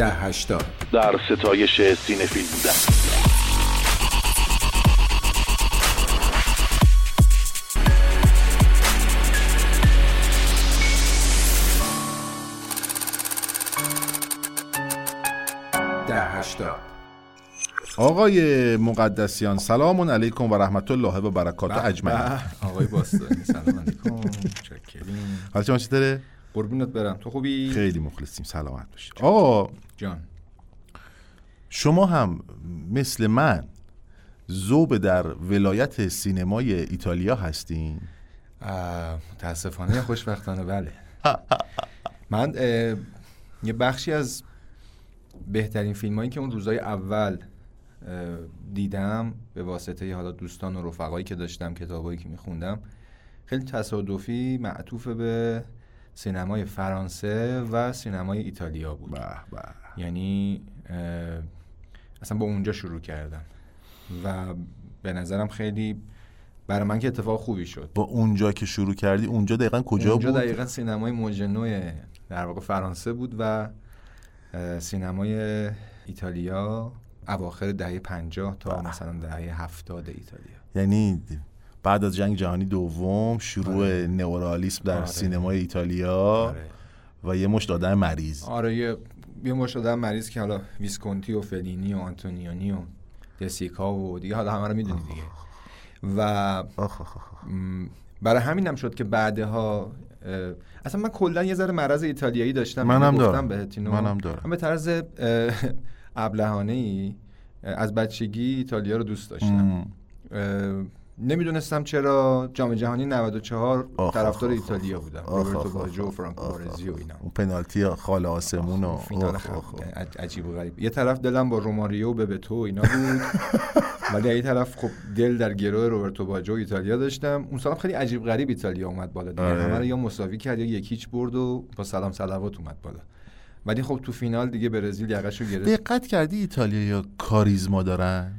ده هشتاد. در ستایش سینفیل هشتاد. آقای مقدسیان سلام علیکم و رحمت الله و برکاته. اجمعین. آقای باستانی سلام علیکم. چکریم. حال شما چطوره؟ قربونت برم. تو خوبی؟ خیلی مخلصیم. سلامت باشید. آقا جان. شما هم مثل من زوب در ولایت سینمای ایتالیا هستین؟ متاسفانه خوشبختانه؟ بله. من یه بخشی از بهترین فیلم هایی که اون روزای اول دیدم به واسطه حالا دوستان و رفقایی که داشتم کتابایی که میخوندم خیلی تصادفی معطوف به سینمای فرانسه و سینمای ایتالیا بود. به به. یعنی اصلا با اونجا شروع کردم. و به نظرم خیلی برای من که اتفاق خوبی شد. با اونجا که شروع کردی اونجا دقیقا کجا اونجا بود؟ دقیقا سینمای موج نو در واقع فرانسه بود و سینمای ایتالیا اواخر دهه 50 تا مثلا دهه 70 ایتالیا. یعنی بعد از جنگ جهانی دوم شروع آره. نئورالیسم در آره. سینمای ایتالیا آره. و یه مشت آدم مریض آره یه یه مشت آدم مریض که حالا ویسکونتی و فلینی و آنتونیونی و دسیکا و دیگه حالا همه رو می‌دونی دیگه و برای همینم شد که بعدها اصلا من کلا یه ذره مرض ایتالیایی داشتم منم اینو دارم. بهت. منم دارم. من به طرز ابلهانه ای از بچگی ایتالیا رو دوست داشتم نمی‌دونستم چرا جام جهانی 94 آخ، طرفدار ایتالیا بودم روبرتو باجو و فرانکو بارزی و. اینا. اون پنالتی خال آسمون و فینال عجیب و غریب. یه طرف دلم با روماریو و ببتو و اینا بود. ولی یه طرف خب دل در گروه روبرتو باجو و ایتالیا داشتم. اون سالم خیلی عجیب غریب ایتالیا اومد بالا دیگه. آره. همه یا مساوی کرد یا یکیچ برد و با سلام صلوات اومد بالا. ولی خب تو فینال دیگه برزیل یقش رو گرفت. دقت کردی ایتالیا یا کاریزما دارن؟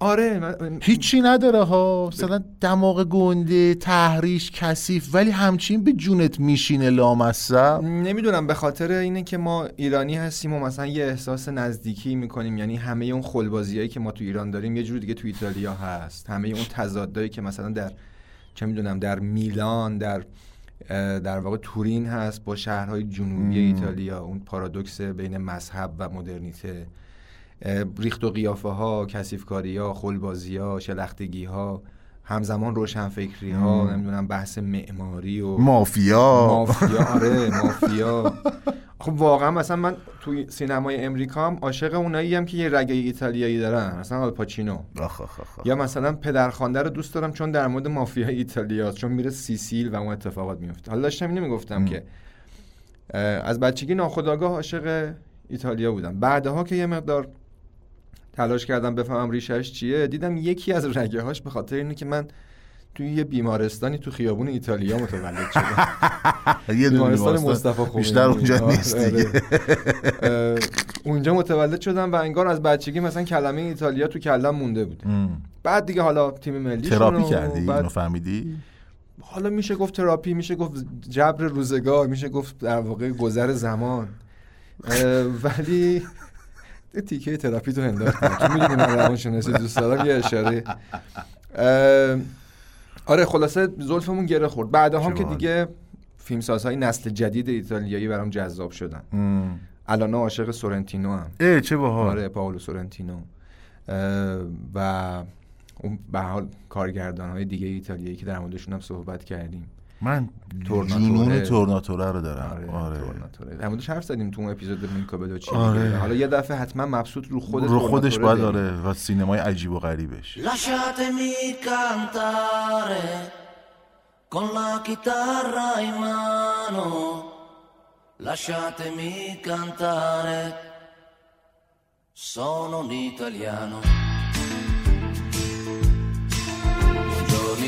آره هیچی نداره ها. مثلا دماغ گنده تحریش کثیف ولی همچین به جونت میشینه لامصب. نمی‌دونم به خاطر اینه که ما ایرانی هستیم و مثلا یه احساس نزدیکی می‌کنیم. یعنی همه اون خلبازیایی که ما تو ایران داریم یه جور دیگه تو ایتالیا هست. همه اون تضادایی که مثلا در چه می‌دونم در میلان در در واقع تورین هست با شهرهای جنوبی ایتالیا. اون پارادوکس بین مذهب و مدرنیته. ریخت و قیافه ها کسیفکاری ها خلبازی ها شلختگی ها همزمان روشنفکری ها نمی‌دونم بحث معماری و مافیا. مافیا آره مافیا. خب واقعا مثلا من توی سینمای امریکا هم عاشق اونایی هم که یه رگه ایتالیایی دارن مثلا آل پاچینو. یا مثلا پدرخوانده رو دوست دارم چون در مورد مافیا ایتالیا چون میره سیسیل و اون اتفاقات میفته حالا داشتم اینو می‌گفتم که از بچگی ناخودآگاه عاشق ایتالیا بودم. بعدها که یه مقدار تلاش کردم بفهمم ریشش چیه. دیدم یکی از رگه هاش به خاطر اینه که من توی یه بیمارستانی تو خیابون ایتالیا متولد شدم. یه بیمارستان. مصطفی خمینی. بیشتر اونجا آره، نیست آره. دیگه اه، اونجا متولد شدم و انگار از بچگی مثلا کلمه ایتالیا تو کلم مونده بود. بعد دیگه حالا تیم ملی تراپی کردی؟ اینو فهمیدی؟ حالا میشه گفت تراپی میشه گفت جبر روزگار میشه گفت در واقع گذر زمان. ولی یه تیکه تراپی تو انداختم تو می‌دونی من روانشناسی دوست دارم؟ یه اشاره. آره خلاصه زلفمون گره خورد. بعدها هم که. دیگه فیلمسازهای نسل جدید ایتالیایی برام جذاب شدن. الان عاشق سورنتینو هم. اه چه باحال. آره پاولو سورنتینو. و اون به حال کارگردان های دیگه ایتالیایی که در موردشون هم صحبت کردیم. من تورناتوره. جنون تورناتوره رو دارم آره, آره تورناتوره. در موردش حرف زدیم تو اون اپیزود میلکا بلوچی آره. حالا یه دفعه حتما مبسوط رو خود رو خودش باید. آره و سینمای عجیب و غریبش Lasciatemi cantare con la chitarra in mano. Lasciatemi cantare. Sono un italiano.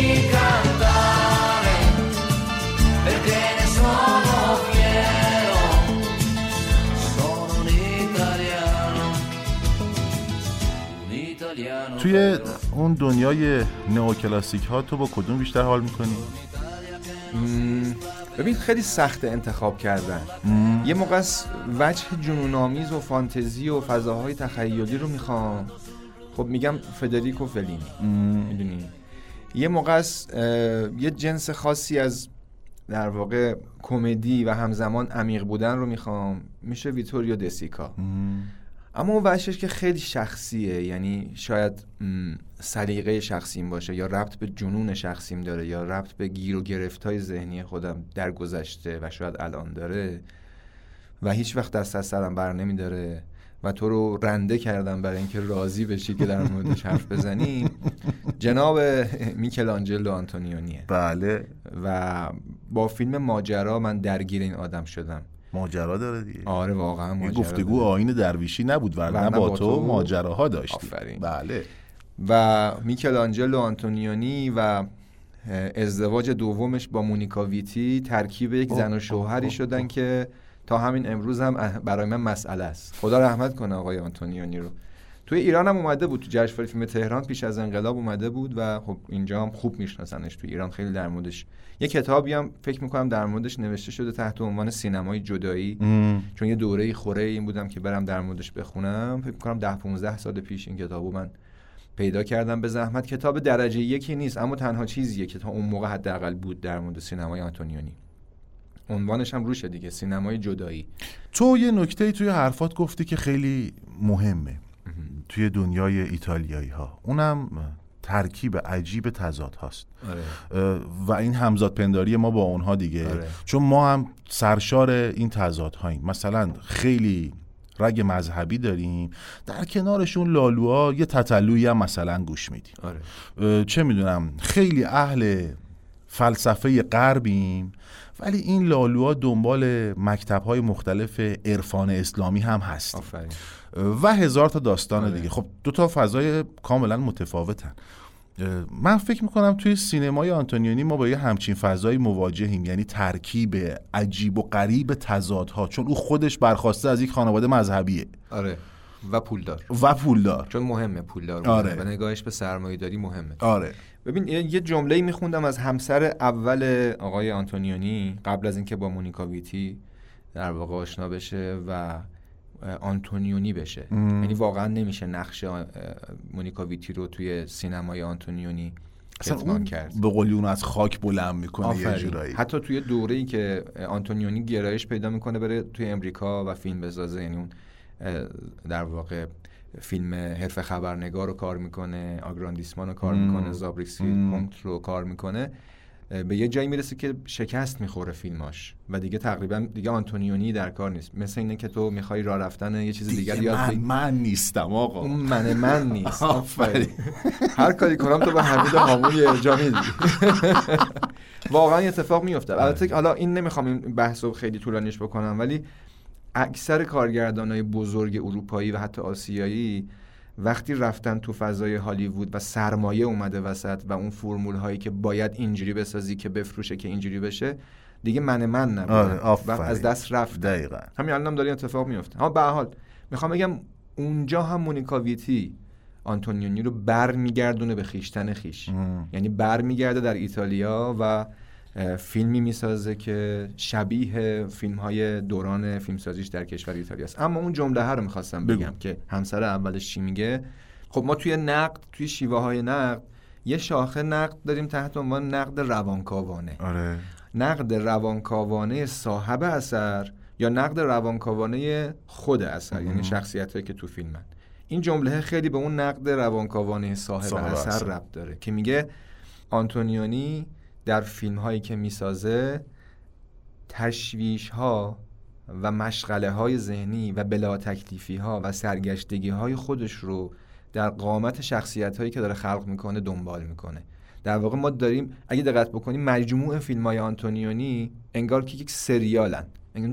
Lasciatemi cantare perché ne sono fiero. Sono un italiano. Un italiano. توی. اون دنیای نئوکلاسیک ها تو با کدوم بیشتر حال می‌کنی؟ مم، ببین خیلی سخت انتخاب کردن یه موقع از وجه جنونآمیز و فانتزی و فضاهای تخیلی رو می‌خوام خب میگم فدریکو فلینی می‌دونی یه موقع از یه جنس خاصی از در واقع کمدی و همزمان عمیق بودن رو می‌خوام. میشه ویتوریو دسیکا. اما اون وجهش که خیلی شخصیه. یعنی شاید سلیقه شخصیم باشه یا ربط به جنون شخصیم داره یا ربط به گیر و گرفت های ذهنی خودم در گذشته و شاید الان داره و هیچ وقت دست از سرم بر نمیداره. و تو رو رنده کردم برای اینکه راضی بشی که در موردش حرف بزنیم جناب میکلانجلو آنتونیونیه. بله. و با فیلم ماجرا من درگیر این آدم شدم. ماجرا داره دیگه. آره واقعا این ماجرا گفتگو. آین درویشی نبود ورنه با با تو ماجراها داشتی. آفرین. بله. و میکلانجلو آنتونیونی و ازدواج دومش با مونیکا ویتی ترکیب یک زن و شوهری شدن که تا همین امروز هم برای من مسئله است. خدا رحمت کنه آقای آنتونیونی رو. توی ایران هم اومده بود تو جشنواره فیلم تهران پیش از انقلاب اومده بود و خب اینجا هم خوب میشناسنش تو ایران خیلی در موردش. یه کتابی هم فکر می‌کنم در موردش نوشته شده تحت عنوان سینمای جدایی. م، چون یه دوره خوره این بودم که برم در موردش بخونم. فکر کنم ده 15 سال پیش این کتابو من پیدا کردم. به زحمت. کتاب درجه یکی نیست اما تنها چیزیه که تا اون موقع حداقل بود در مورد سینمای آنتونیونی عنوانش هم روشه دیگه سینمای جدایی. تو یه نکته توی حرفات گفتی که خیلی مهمه. توی دنیای ایتالیایی ها اونم ترکیب عجیب تضاد هاست. آره. و این همزاد پنداری ما با اونها دیگه. آره. چون ما هم سرشار این تضاد هاییم. مثلا خیلی رگ مذهبی داریم. در کنارشون لالوها یه تتلویی هم مثلا گوش میدیم. آره. چه می‌دونم خیلی اهل فلسفه غربیم. ولی این لالوها دنبال مکتب های مختلف عرفان اسلامی هم آفرین. و هزار تا داستان آره. دیگه. خب دو تا فضای کاملا متفاوتن. من فکر می‌کنم توی سینمای آنتونیونی ما با یه همچین فضایی مواجهیم. یعنی ترکیب عجیب و غریب تضادها. چون او خودش برخواسته از یک خانواده مذهبیه. آره. و پولدار. و پولدار. چون مهمه پولدار. آره. و نگاهش به سرمایه داری مهمه. آره. ببین یه یه جمله میخوندم از همسر اول آقای آنتونیونی قبل از اینکه با مونیکا ویتی در واقع آشنا بشه و آنتونیونی بشه. یعنی واقعا نمیشه نقش مونیکا ویتی رو توی سینمای آنتونیونی اصلا اون کرد. به قولی اون از خاک بلند می‌کنه یه آفرین. جورایی. حتی توی دوره ای که آنتونیونی گرایش پیدا می‌کنه بره توی امریکا و فیلم بسازه. یعنی اون در واقع فیلم حرف خبرنگار رو کار می‌کنه آگراندیسمان رو کار می‌کنه زابریکسی پونکت رو کار می‌کنه. به یه جایی می‌رسه که شکست می‌خوره فیلماش و دیگه تقریبا دیگه آنتونیونی در کار نیست. مثل اینه که تو می‌خوای راه رفتن یه چیز دیگه یاد من, من نیستم آقا. اون من من نیست. آفرین. هر کاری کنم تو به حمید هامون یه ارجا میدی. واقعا این اتفاق میفته البته حالا این نمی‌خوام این بحث رو خیلی طولانیش بکنم ولی اکثر کارگردان های بزرگ اروپایی و حتی آسیایی وقتی رفتن تو فضای هالیوود و سرمایه اومده وسط و اون فرمول هایی که باید اینجوری بسازی که بفروشه که اینجوری بشه دیگه من من نبودن. آره، و. از دست رفت دقیقا. همین الانم داره اتفاق میفته اما به حال می‌خوام بگم اونجا هم مونیکا ویتی آنتونیونی رو بر میگردونه به خیشتن خیش. یعنی بر میگرده در ایتالیا و فیلمی می‌سازه که شبیه فیلم های دوران فیلمسازیش در کشور ایتالیا است. اما اون جمله ها رو می‌خواستم بگو. بگم که همسر اولش چی میگه؟ خب ما توی نقد توی شیوه های نقد یه شاخه نقد داریم تحت عنوان نقد روانکاوانه. آره. نقد روانکاوانه صاحب اثر یا نقد روانکاوانه خود اثر یعنی شخصیت که تو فیلمن. این جمله خیلی به اون نقد روانکاوانه صاحب, صاحب اثر اثر. ربط داره که میگه آنتونیونی در فیلم هایی که می‌سازه تشویش ها و مشغله های ذهنی و بلا تکلیفی ها و سرگشتگی های خودش رو در قامت شخصیت هایی که داره خلق می‌کنه دنبال می‌کنه. در واقع ما داریم اگه دقت بکنیم مجموع فیلم های آنتونیونی انگار که یک سریالن.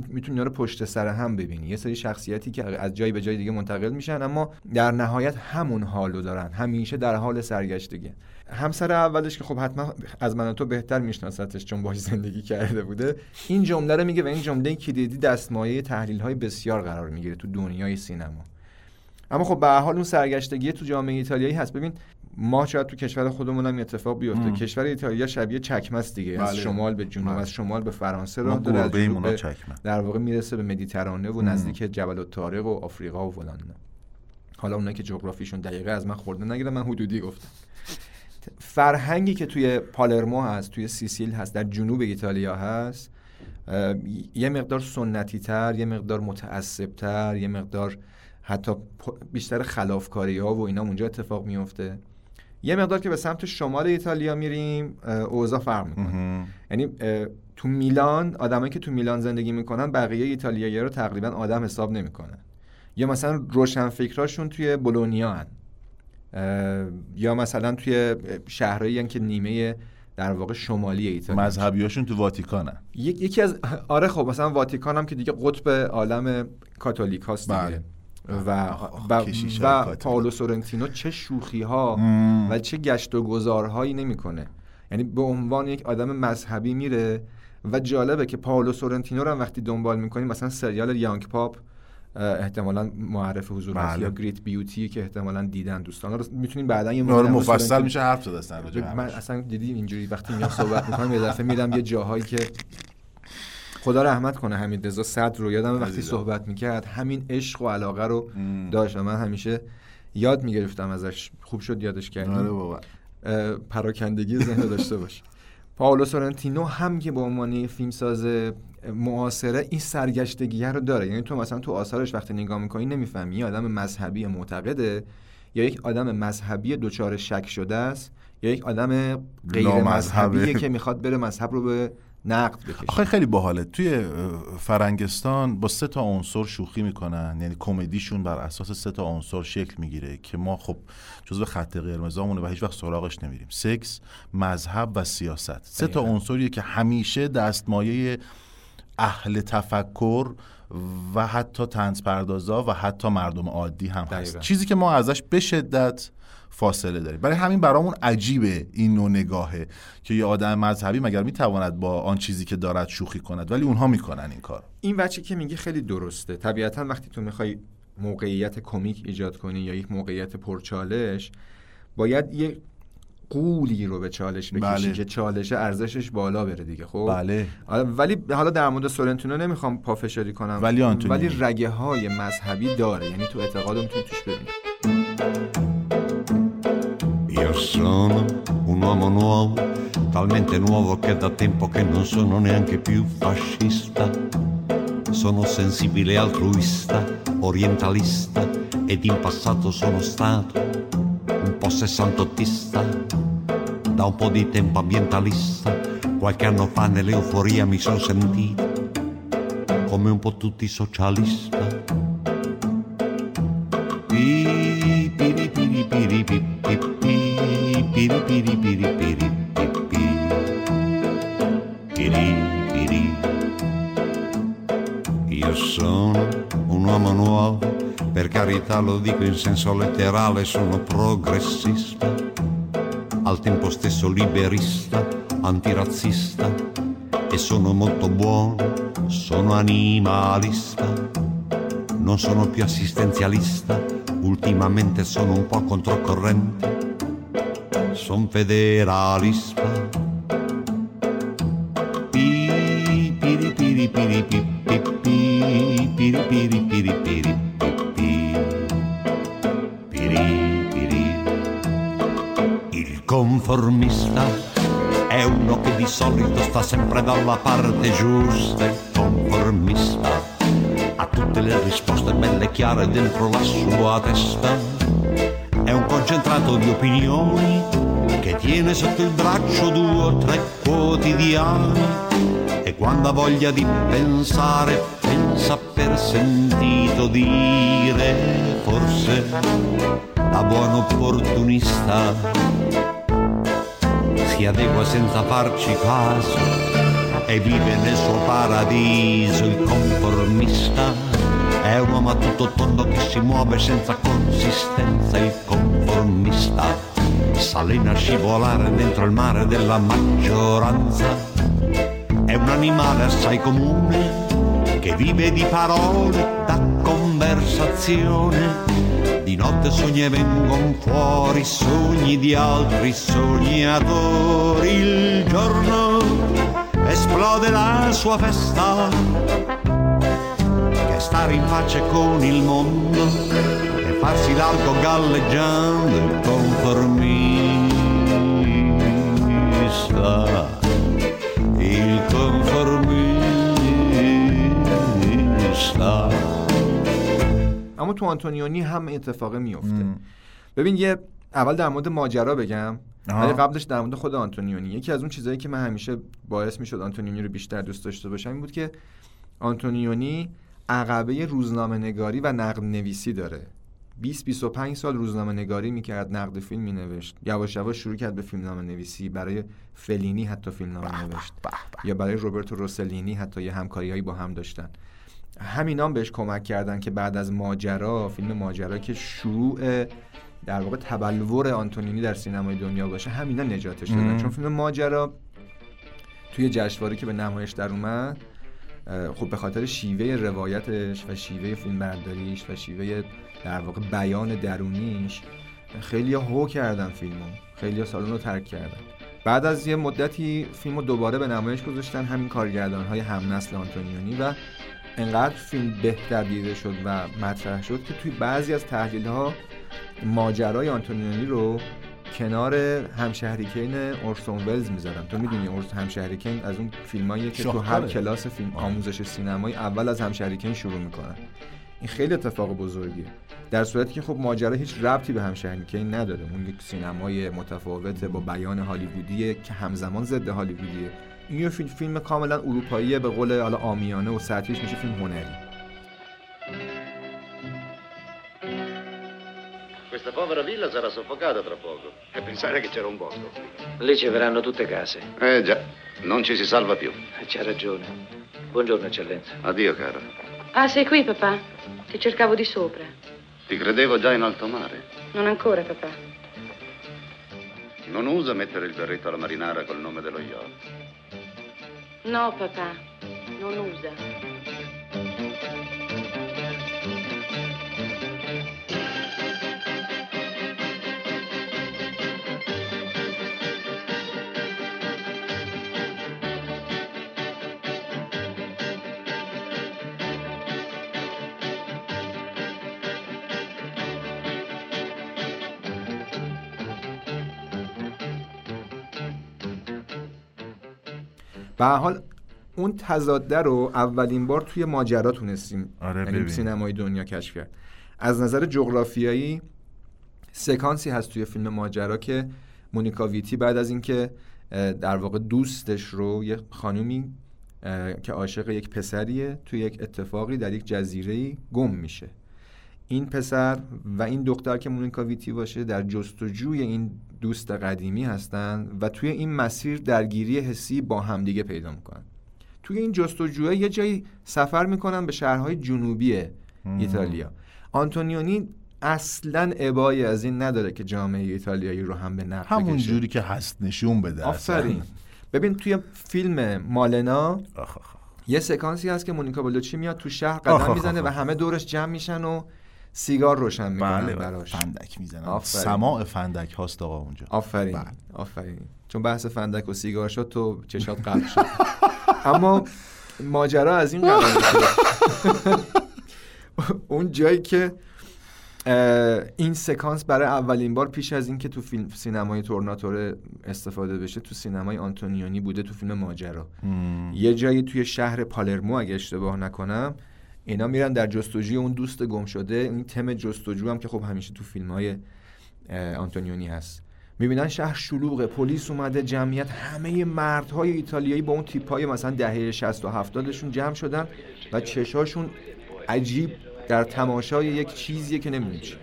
می‌تونی رو پشت سر هم ببینی. یه سری شخصیتی که از جایی به جای دیگه منتقل میشن اما در نهایت همون حالو دارن. همیشه در حال سرگشتگی. همسر اولش که خب حتما از من تو بهتر میشناستش چون باهاش زندگی کرده بوده این جمله رو میگه و این جمله کلیدی دستمایه تحلیل های بسیار قرار می‌گیره تو دنیای سینما اما خب به حال اون سرگشتگی تو جامعه ایتالیایی هست ببین ما شاید تو کشور خودمون هم اتفاق بیفته. کشور ایتالیا شبیه چکمه دیگه از بله. شمال به جنوب بله. از شمال به فرانسه راه داره از به- در واقع می‌رسه به مدیترانه و نزدیک جبل الطارق و آفریقا و فلان. حالا اونایی که جغرافیشون دقیقه از من خورده نگیرم من حدودی گفتم فرهنگی که توی پالرمو هست توی سیسیل هست در جنوب ایتالیا هست یه مقدار سنتی تر یه مقدار متعصب تر یه مقدار حتی بیشتر خلافکاری ها و اینا اونجا اتفاق میفته یه مقدار که به سمت شمال ایتالیا میریم اوضاع فرق می‌کنه. یعنی تو میلان آدمایی که تو میلان زندگی می‌کنن بقیه ایتالیایی رو تقریبا آدم حساب نمی‌کنن یا مثلا روشن فکراشون توی بولونیا هن. یا مثلا توی شهرهایی که نیمه در واقع شمالی ایتالیا مذهبیاشون تو واتیکانن یک- یکی از آره خب مثلا واتیکان هم که دیگه قطب عالم کاتولیک هاست دیگه بله. و و, و. پاولو سورنتینو چه شوخی ها مم. و چه گشت و گذارهایی نمی‌کنه یعنی به عنوان یک آدم مذهبی میره و جالبه که پاولو سورنتینو رو هم وقتی دنبال می‌کنیم مثلا سریال یانگ پاپ احتمالا معرف حضور هست بله. یا گریت بیوتی که احتمالا دیدن دوستان رو می‌تونیم بعدا یه مقدار مفصل میشه حرف زد اصلا من. اصلا دیدی اینجوری وقتی میام صحبت می‌کنم یه دفعه میرم یه جاهایی که خدا رحمت کنه همین رضا صدر رو یادم وقتی. صحبت می‌کرد همین عشق و علاقه رو. داشت و من همیشه یاد می‌گرفتم ازش خوب شد یادش کردی آره بابا پراکندگی ذهن داشته باش پاولو سورنتینو هم که به عنوان فیلمساز معاصره این سرگشتگی رو داره. یعنی تو مثلا تو آثارش وقتی نگاه می‌کنی نمی‌فهمی یه آدم مذهبی معتقده یا یک آدم مذهبی دچار شک شده است یا یک آدم غیر. مذهبیه که می‌خواد بره مذهب رو به نقد بکشه. آخه خیلی باحاله. توی فرنگستان با سه تا عنصر شوخی می‌کنن. یعنی کمدیشون بر اساس سه تا عنصر شکل می‌گیره که ما خب جزو خط قرمزامونه و هیچ وقت سراغش نمیریم. سکس مذهب و سیاست. سه تا. عنصریه که همیشه دستمایه اهل تفکر و حتی تنز پردازا و حتی مردم عادی هم هست. دقیقاً. چیزی که ما ازش به شدت فاصله داریم. برای همین برامون عجیبه این نوع نگاهه که یه آدم مذهبی مگر می‌تواند با آن چیزی که دارد شوخی کند؟ ولی اونها می‌کنن این کار این بچه که میگی خیلی درسته. طبیعتا وقتی تو می‌خوای موقعیت کمیک ایجاد کنی یا یک موقعیت پرچالش باید یه قولی رو به چالش بکشی بله. که چالش ارزشش بالا بره دیگه خب بله آره، ولی حالا در مورد سورنتینو نمی‌خوام پافشاری کنم ولی آنتونیونی. ولی رگه های مذهبی داره یعنی تو اعتقاد می‌تونی توش ببینی Io sono un uomo nuovo, talmente nuovo che da tempo che non sono neanche più fascista. Sono sensibile altruista, orientalista ed in passato sono stato un po' sessantottista. Da un po' di tempo ambientalista, qualche anno fa nell'euforia mi sono sentito come un po' tutti socialista. Pi, piri, piri, piri, pi, pi, pi, piri, piri, piri, piri, pi, pi. Piri, piri. Io sono un uomo nuovo, per carità lo dico in senso letterale, sono progressista, al tempo stesso liberista, antirazzista e sono molto buono, sono animalista non sono più assistenzialista, ultimamente sono un po' controcorrente, son federalista. Sta sempre dalla parte giusta, il conformista ha tutte le risposte belle e chiare dentro la sua testa. È un concentrato di opinioni che tiene sotto il braccio due o tre quotidiani e quando ha voglia di pensare pensa per sentito dire forse da buon opportunista si adegua senza farci caso e vive nel suo paradiso il conformista. È un uomo a tutto tondo che si muove senza consistenza il conformista. S'allena a scivolare dentro il mare della maggioranza. È un animale assai comune che vive di parole da conversazione notte sogni e vengono fuori sogni di altri sognatori. Il giorno esplode la sua festa che stare in pace con il mondo e farsi l'alco galleggiando il conformista اما تو آنتونیونی هم اتفاق میفته ببین یه اول در مورد ماجرا بگم. ولی قبلش در مورد خود آنتونیونی. یکی از اون چیزایی که من همیشه باعث می‌شد آنتونیونی رو بیشتر دوست داشته باشم این بود که آنتونیونی عقبه روزنامه نگاری و نقد نویسی داره 20 25 سال روزنامه نگاری می‌کرد نقد فیلم مینوشت. یواش یواش شروع کرد به فیلمنامه نویسی برای فلینی حتی فیلمنامه نوشت یا برای روبرتو روسلینی حتی یه همکاریهایی با هم داشتن. همینام بهش کمک کردن که بعد از ماجرا فیلم ماجرا که شروع در واقع تبلور آنتونینی در سینمای دنیا باشه همینا نجاتش دادن. چون فیلم ماجرا توی جشنواره که به نمایش در اومد خب به خاطر شیوه روایتش و شیوه فیلم برداریش و شیوه در واقع بیان درونیش خیلی هو کردن فیلمو. خیلی سالن رو ترک کردن. بعد از یه مدتی فیلم رو دوباره به نمایش گذاشتن همین کارگردان های هم نسل آنتونیونی و انقدر فیلم بهتر دیده شد و مطرح شد که توی بعضی از تحلیل ها ماجرای آنتونیونی رو کنار همشهری کین اورسون ولز می‌ذارن تو می‌دونی اورس همشهری کین از اون فیلمایی که تو هر. کلاس فیلم آموزش سینمایی اول از همشهری کین شروع می‌کنن. این خیلی اتفاق بزرگیه. در صورتی که خب ماجرا هیچ ربطی به همشهری کین نداره. اون یک سینمای متفاوته با بیان هالیوودیه که همزمان ضد هالیوودیه. این یه فیلم, فیلم کاملا اروپاییه به قول حالا آمیانه و سطحیش میشه فیلم هنری Questa povera villa sarà soffocata tra poco. E pensare che c'era un bosco. Lì ci verranno tutte case. Eh già, non ci si salva più. C'ha ragione. Buongiorno, eccellenza. Addio, cara. Ah, sei qui, papà? Ti cercavo di sopra. Ti credevo già in alto mare. Non ancora, papà. Non usa mettere il berretto alla marinara col nome dello yacht. No, papà. Non usa. به هر حال اون تضاده رو اولین بار توی ماجرا تونستیم. آره، یعنی. سینمای دنیا کشف کرد. از نظر جغرافیایی سکانسی هست توی فیلم ماجرا که مونیکا ویتی بعد از اینکه در واقع دوستش رو یه خانومی که عاشق یک پسریه توی یک اتفاقی در یک جزیره گم میشه. این پسر و این دختر که مونیکا ویتی باشه در جستجوی این دوست قدیمی هستن و توی این مسیر درگیری حسی با همدیگه پیدا می‌کنن توی این جستجوها یه جایی سفر می‌کنن به شهرهای جنوبی ایتالیا آنتونیونی اصلا ابایی از این نداره که جامعه ایتالیایی رو هم به نقد همون بکشه. جوری که هست نشون بده. آفرین ببین توی فیلم مالنا آخ، آخ،. یه سکانسی هست که مونیکا بلوچی میاد تو شهر قدم می‌زنه. و همه دورش جمع میشن و سیگار روشن می‌کنن بله بله. براش. فندک می‌زنن. سماع فندک هاست آقا اونجا. آفرین. بله. آفرین. چون بحث فندک و سیگار شد تو چشات قلب شد. اما ماجرا از این قرار اون جایی که این سکانس برای اولین بار پیش از اینکه تو فیلم سینمای تورناتوره استفاده بشه تو سینمای آنتونیونی بوده تو فیلم ماجرا. یه جایی توی شهر پالرمو اگه اشتباه نکنم اینا میرن در جستجوی اون دوست گم شده این تم جستجو هم که خب همیشه تو فیلم های آنتونیونی هست. می‌بینن شهر شلوغه پلیس اومده جمعیت همه مردهای ایتالیایی با اون تیپ های مثلا دهه 60 و 70 شون جمع شدن و چشاشون عجیب در تماشای یک چیزیه که نمی‌دونی چی.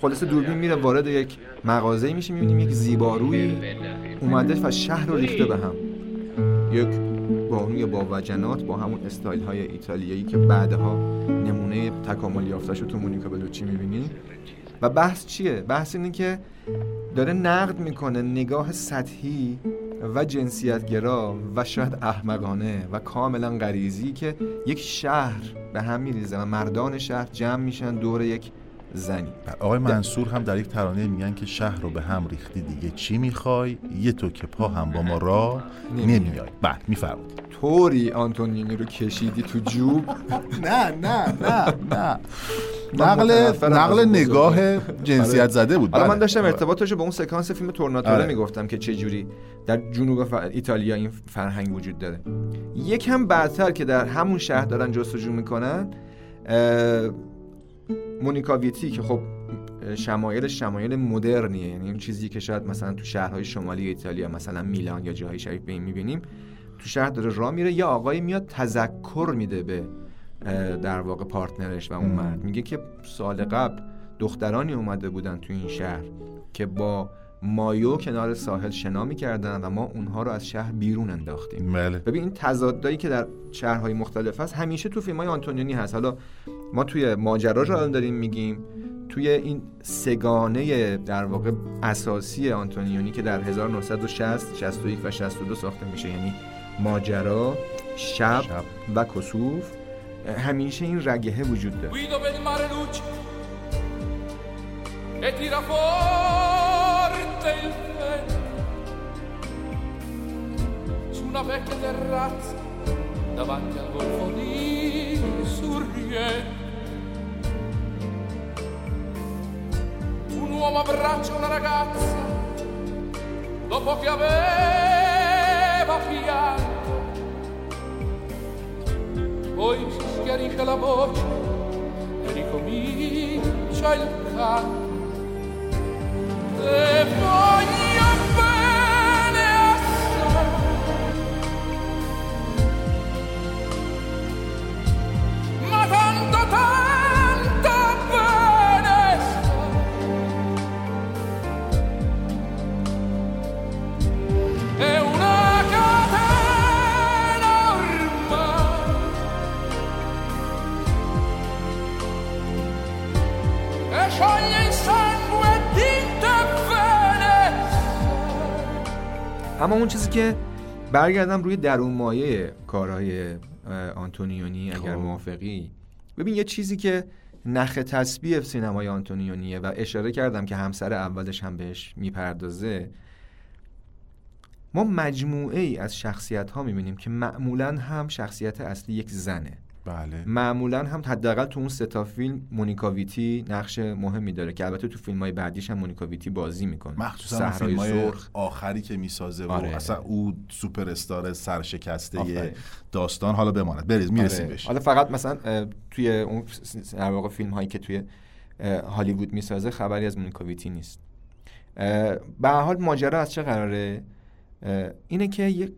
خلاصه دوربین میره وارد یک مغازه میشه می‌بینیم یک زیباروی اومده و شهر رو ریخته به هم. یک بانوی با وجنات با همون استایل های ایتالیایی که بعدها نمونه تکامل یافتش رو تو مونیکا بلوچی می‌بینیم و بحث چیه؟ بحث اینه که داره نقد می‌کنه نگاه سطحی و جنسیتگرا و شاید احمقانه و کاملا غریزی که یک شهر به هم میریزه و مردان شهر جمع میشن دور یک زنی. آقای منصور هم در یک ترانه میگن که شهر رو به هم ریختی دیگه چی می‌خوای؟ یه تو که پا هم با ما را نمیای. بعد میفرمود طوری آنتونیونی رو کشیدی تو جوب؟ نه نه نه نه. نقل نقل نگاه جنسیت زده بود. حالا من بله. داشتم ارتباطش رو به اون سکانس فیلم تورناتوره آره. می‌گفتم که چه جوری در جنوب ایتالیا این فرهنگ وجود داره. یکم بعدتر که در همون شهر دارن جستجو می‌کنن مونیکا ویتی که خب شمایل شمایل مدرنیه. یعنی این چیزی که شاید مثلا تو شهرهای شمالی ایتالیا مثلا میلان یا جاهای شبیه به این می‌بینیم تو شهر داره راه میره. یا آقایی میاد تذکر میده به در واقع پارتنرش و اون مرد. میگه که سال قبل دخترانی اومده بودن تو این شهر که با مایو کنار ساحل شنا می‌کردن و ما اونها رو از شهر بیرون انداختیم. بله. ببین این تضادایی که در شهرهای مختلف هست همیشه تو فیلم های آنتونیونی هست. حالا ما توی ماجرا رو الان داریم میگیم. توی این سگانه در واقع اساسی آنتونیونی که در 1960 61 و 62 ساخته میشه. یعنی ماجرا شب, شب. و کسوف. همیشه این رگهه وجود داره. Una vecchia terrazza davanti al golfo di Sorrento. Un uomo abbraccia una ragazza dopo che aveva pianto poi si schiarisce la voce e ricomincia il canto. E voglio اما اون چیزی که برگردم روی درون مایه کارهای آنتونیونی اگر خب. موافقی ببین یه چیزی که نخ تسبیح سینمای آنتونیونیه و اشاره کردم که همسر اولش هم بهش می‌پردازه ما مجموعه ای از شخصیت ها می‌بینیم که معمولا هم شخصیت اصلی یک زنه بله. معمولا هم حداقل تو اون سه تا فیلم مونیکا ویتی نقش مهمی داره که البته تو فیلم های بعدیش هم مونیکا ویتی بازی می‌کنه. مخصوصا فیلم سرخ. آخری که می‌سازه و آره. اصلا او سوپر استار سرشکسته آفرین. داستان حالا بماند. بریز می‌رسیم آره. بهش. حالا فقط مثلا توی اون در واقع فیلم هایی که توی هالیوود می‌سازه خبری از مونیکا ویتی نیست به حال ماجرا از چه قراره؟ اینه که یک,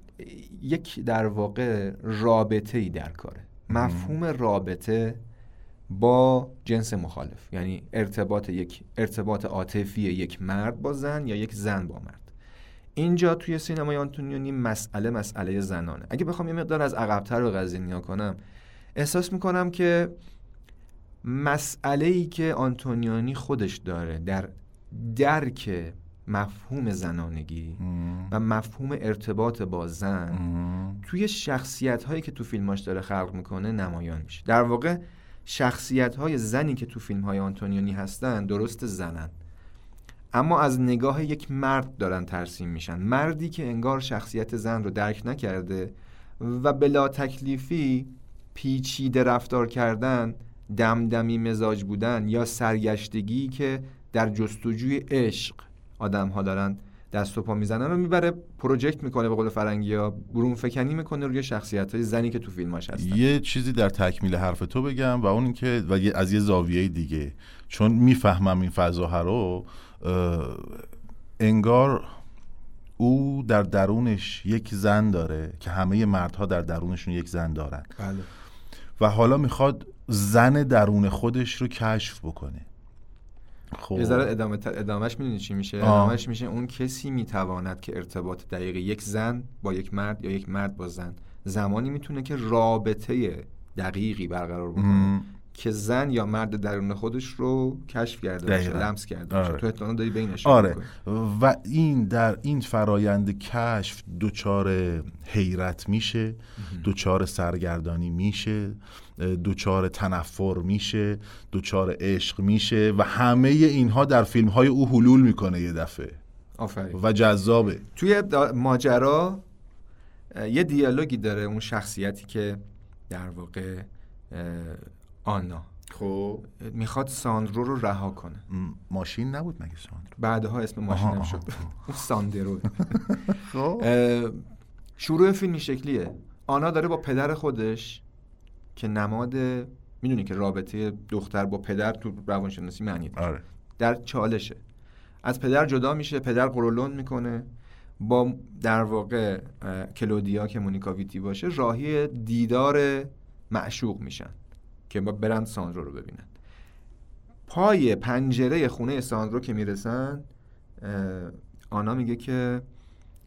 یک در واقع رابطه ای در کاره. مفهوم رابطه با جنس مخالف. یعنی ارتباط یک ارتباط عاطفی یک مرد با زن یا یک زن با مرد. اینجا توی سینمای آنتونیونی مسئله مسئله زنانه. اگه بخوام یه مقدار از عقبتر به قضیه نگاه کنم احساس می‌کنم که مسئله ای که آنتونیونی خودش داره در درک مفهوم زنانگی و مفهوم ارتباط با زن توی شخصیت هایی که تو فیلماش داره خلق می‌کنه نمایان میشه. در واقع شخصیت های زنی که تو فیلم های آنتونیونی هستن درست زنن. اما از نگاه یک مرد دارن ترسیم میشن. مردی که انگار شخصیت زن رو درک نکرده و بلا تکلیفی پیچیده رفتار کردن دمدمی مزاج بودن یا سرگشتگی که در جستجوی عشق آدم ها دارن دست و پا می‌زنن رو می‌بره پروژکت می‌کنه به قول فرنگی ها برون فکنی می‌کنه روی شخصیت های زنی که تو فیلماش هستن. یه چیزی در تکمیل حرف تو بگم و اون اینکه و از یه زاویه دیگه. چون می‌فهمم این فضاها رو انگار او در درونش یک زن داره که همه مردها در درونشون یک زن دارن. بله. و حالا می‌خواد زن درون خودش رو کشف بکنه. خب یه ذره ادامه ادامهش می‌دونی چی میشه. ادامهش میشه اون کسی می‌تواند که ارتباط دقیق یک زن با یک مرد یا یک مرد با زن زمانی می‌تونه که رابطه دقیقی برقرار بکنه. که زن یا مرد درون خودش رو کشف کرده باشه. لمس کرده باشه آره. تو احتمالاً داری اشاره آره. و این در این فرایند کشف دچار حیرت میشه دچار سرگردانی میشه دچار تنفر میشه دچار عشق میشه و همه اینها در فیلم های او حلول می‌کنه یه دفعه. آفرین. و جذابه. توی ماجرا یه دیالوگی داره اون شخصیتی که در واقع آنا. خب. می‌خواد ساندرو رو رها کنه. ماشین نبود مگه ساندرو؟ بعدها اسم آها، شد. اون ساندرو. خب. شروع فیلم شکلیه. آنا داره با پدر خودش که نماد می‌دونی که رابطه دختر با پدر تو روانشناسی معنی داره. آره. در چالشه. از پدر جدا میشه پدر قرولون می‌کنه. با در واقع کلودیا که مونیکا ویتی باشه راهی دیدار معشوق میشن که با برند ساندرو رو ببینن. پای پنجره خونه ساندرو که می‌رسن آنا میگه که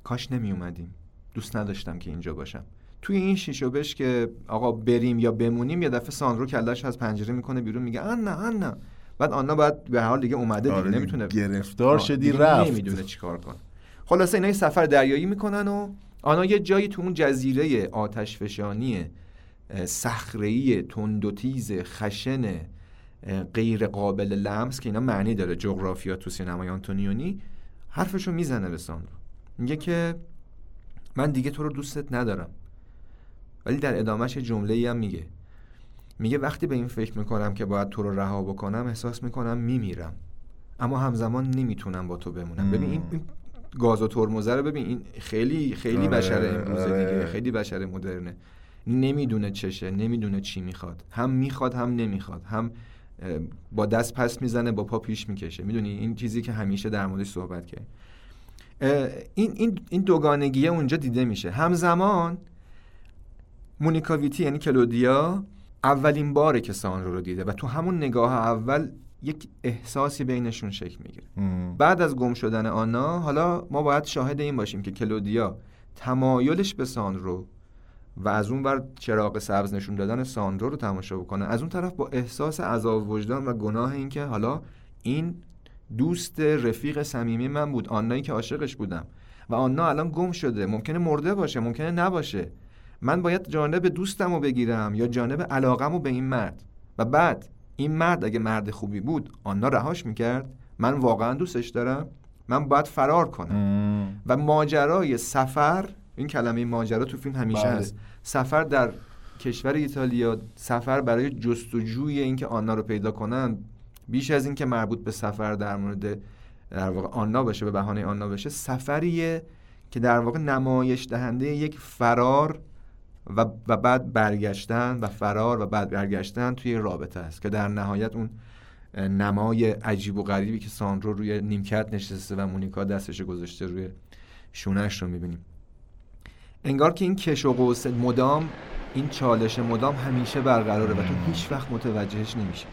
کاش نمی اومدیم دوست نداشتم که اینجا باشم. توی این شیشو بش که آقا بریم یا بمونیم یه دفعه ساندرو کلش از پنجره می‌کنه بیرون میگه انا انا بعد آنا بعد به هر حال دیگه اومده دیگه آره دیگه نمی‌تونه گرفتار شدی رفت. نمی‌دونه چیکار کنه. خلاصه اینا یه سفر دریایی می‌کنن و آنا یه جایی تو اون جزیره آتش فشانی صخره‌ای تند و تیز خشن غیر قابل لمس که اینا معنی داره جغرافیا تو سینمای آنتونیونی. حرفشو می‌زنه به ساندرو. میگه که من دیگه تو رو دوستت ندارم. ولی در ادامهش جمله ای هم میگه. میگه وقتی به این فکر می‌کنم که باید تو رو رها بکنم احساس می‌کنم میمیرم. اما همزمان نمی‌تونم با تو بمونم. ببین این, گاز و ترمزه رو ببین این خیلی خیلی آره، بشر امروزه آره. دیگه. خیلی بشر مدرنه. نمی‌دونه چشه نمی‌دونه چی می‌خواد. هم می‌خواد هم نمی‌خواد. هم با دست پس می‌زنه با پا پیش می‌کشه. می‌دونی؟ این چیزی که همیشه در موردش صحبت کرد. این این این دوگانگیه اونجا دیده میشه. همزمان مونیکا ویتی یعنی کلودیا اولین باره که ساندرو رو دیده و تو همون نگاه اول یک احساسی بینشون شکل می‌گیره. بعد از گم شدن آنا حالا ما باید شاهد این باشیم که کلودیا تمایلش به ساندرو و از اون بر چراغ سبز نشون دادن ساندرو رو تماشا بکنه. از اون طرف با احساس عذاب وجدان و گناه این که حالا این دوست رفیق صمیمی من بود آنایی که عاشقش بودم. و آنا الان گم شده. ممکنه مرده باشه ممکنه نباشه. من باید جانب دوستم رو بگیرم یا جانب علاقم رو به این مرد. و بعد این مرد اگه مرد خوبی بود آنا رهاش می‌کرد. من واقعا دوستش دارم. من باید فرار کنم. م. و ماجرای سفر این کلمه ماجرا تو فیلم همیشه بله. هست. سفر در کشور ایتالیا سفر برای جستجوی اینکه آنا رو پیدا کنن بیش از اینکه مربوط به سفر در مورد در واقع آنا باشه به بهانه آنا باشه سفریه که در واقع نمایش دهنده یک فرار و, و بعد برگشتن و فرار و بعد برگشتن توی رابطه است که در نهایت اون نمای عجیب و غریبی که ساندرو روی نیمکت نشسته و مونیکا دستش گذاشته روی شونش رو می‌بینیم. انگار که این کش و قوس مدام این چالش مدام همیشه برقراره و تو هیچ وقت متوجهش نمیشه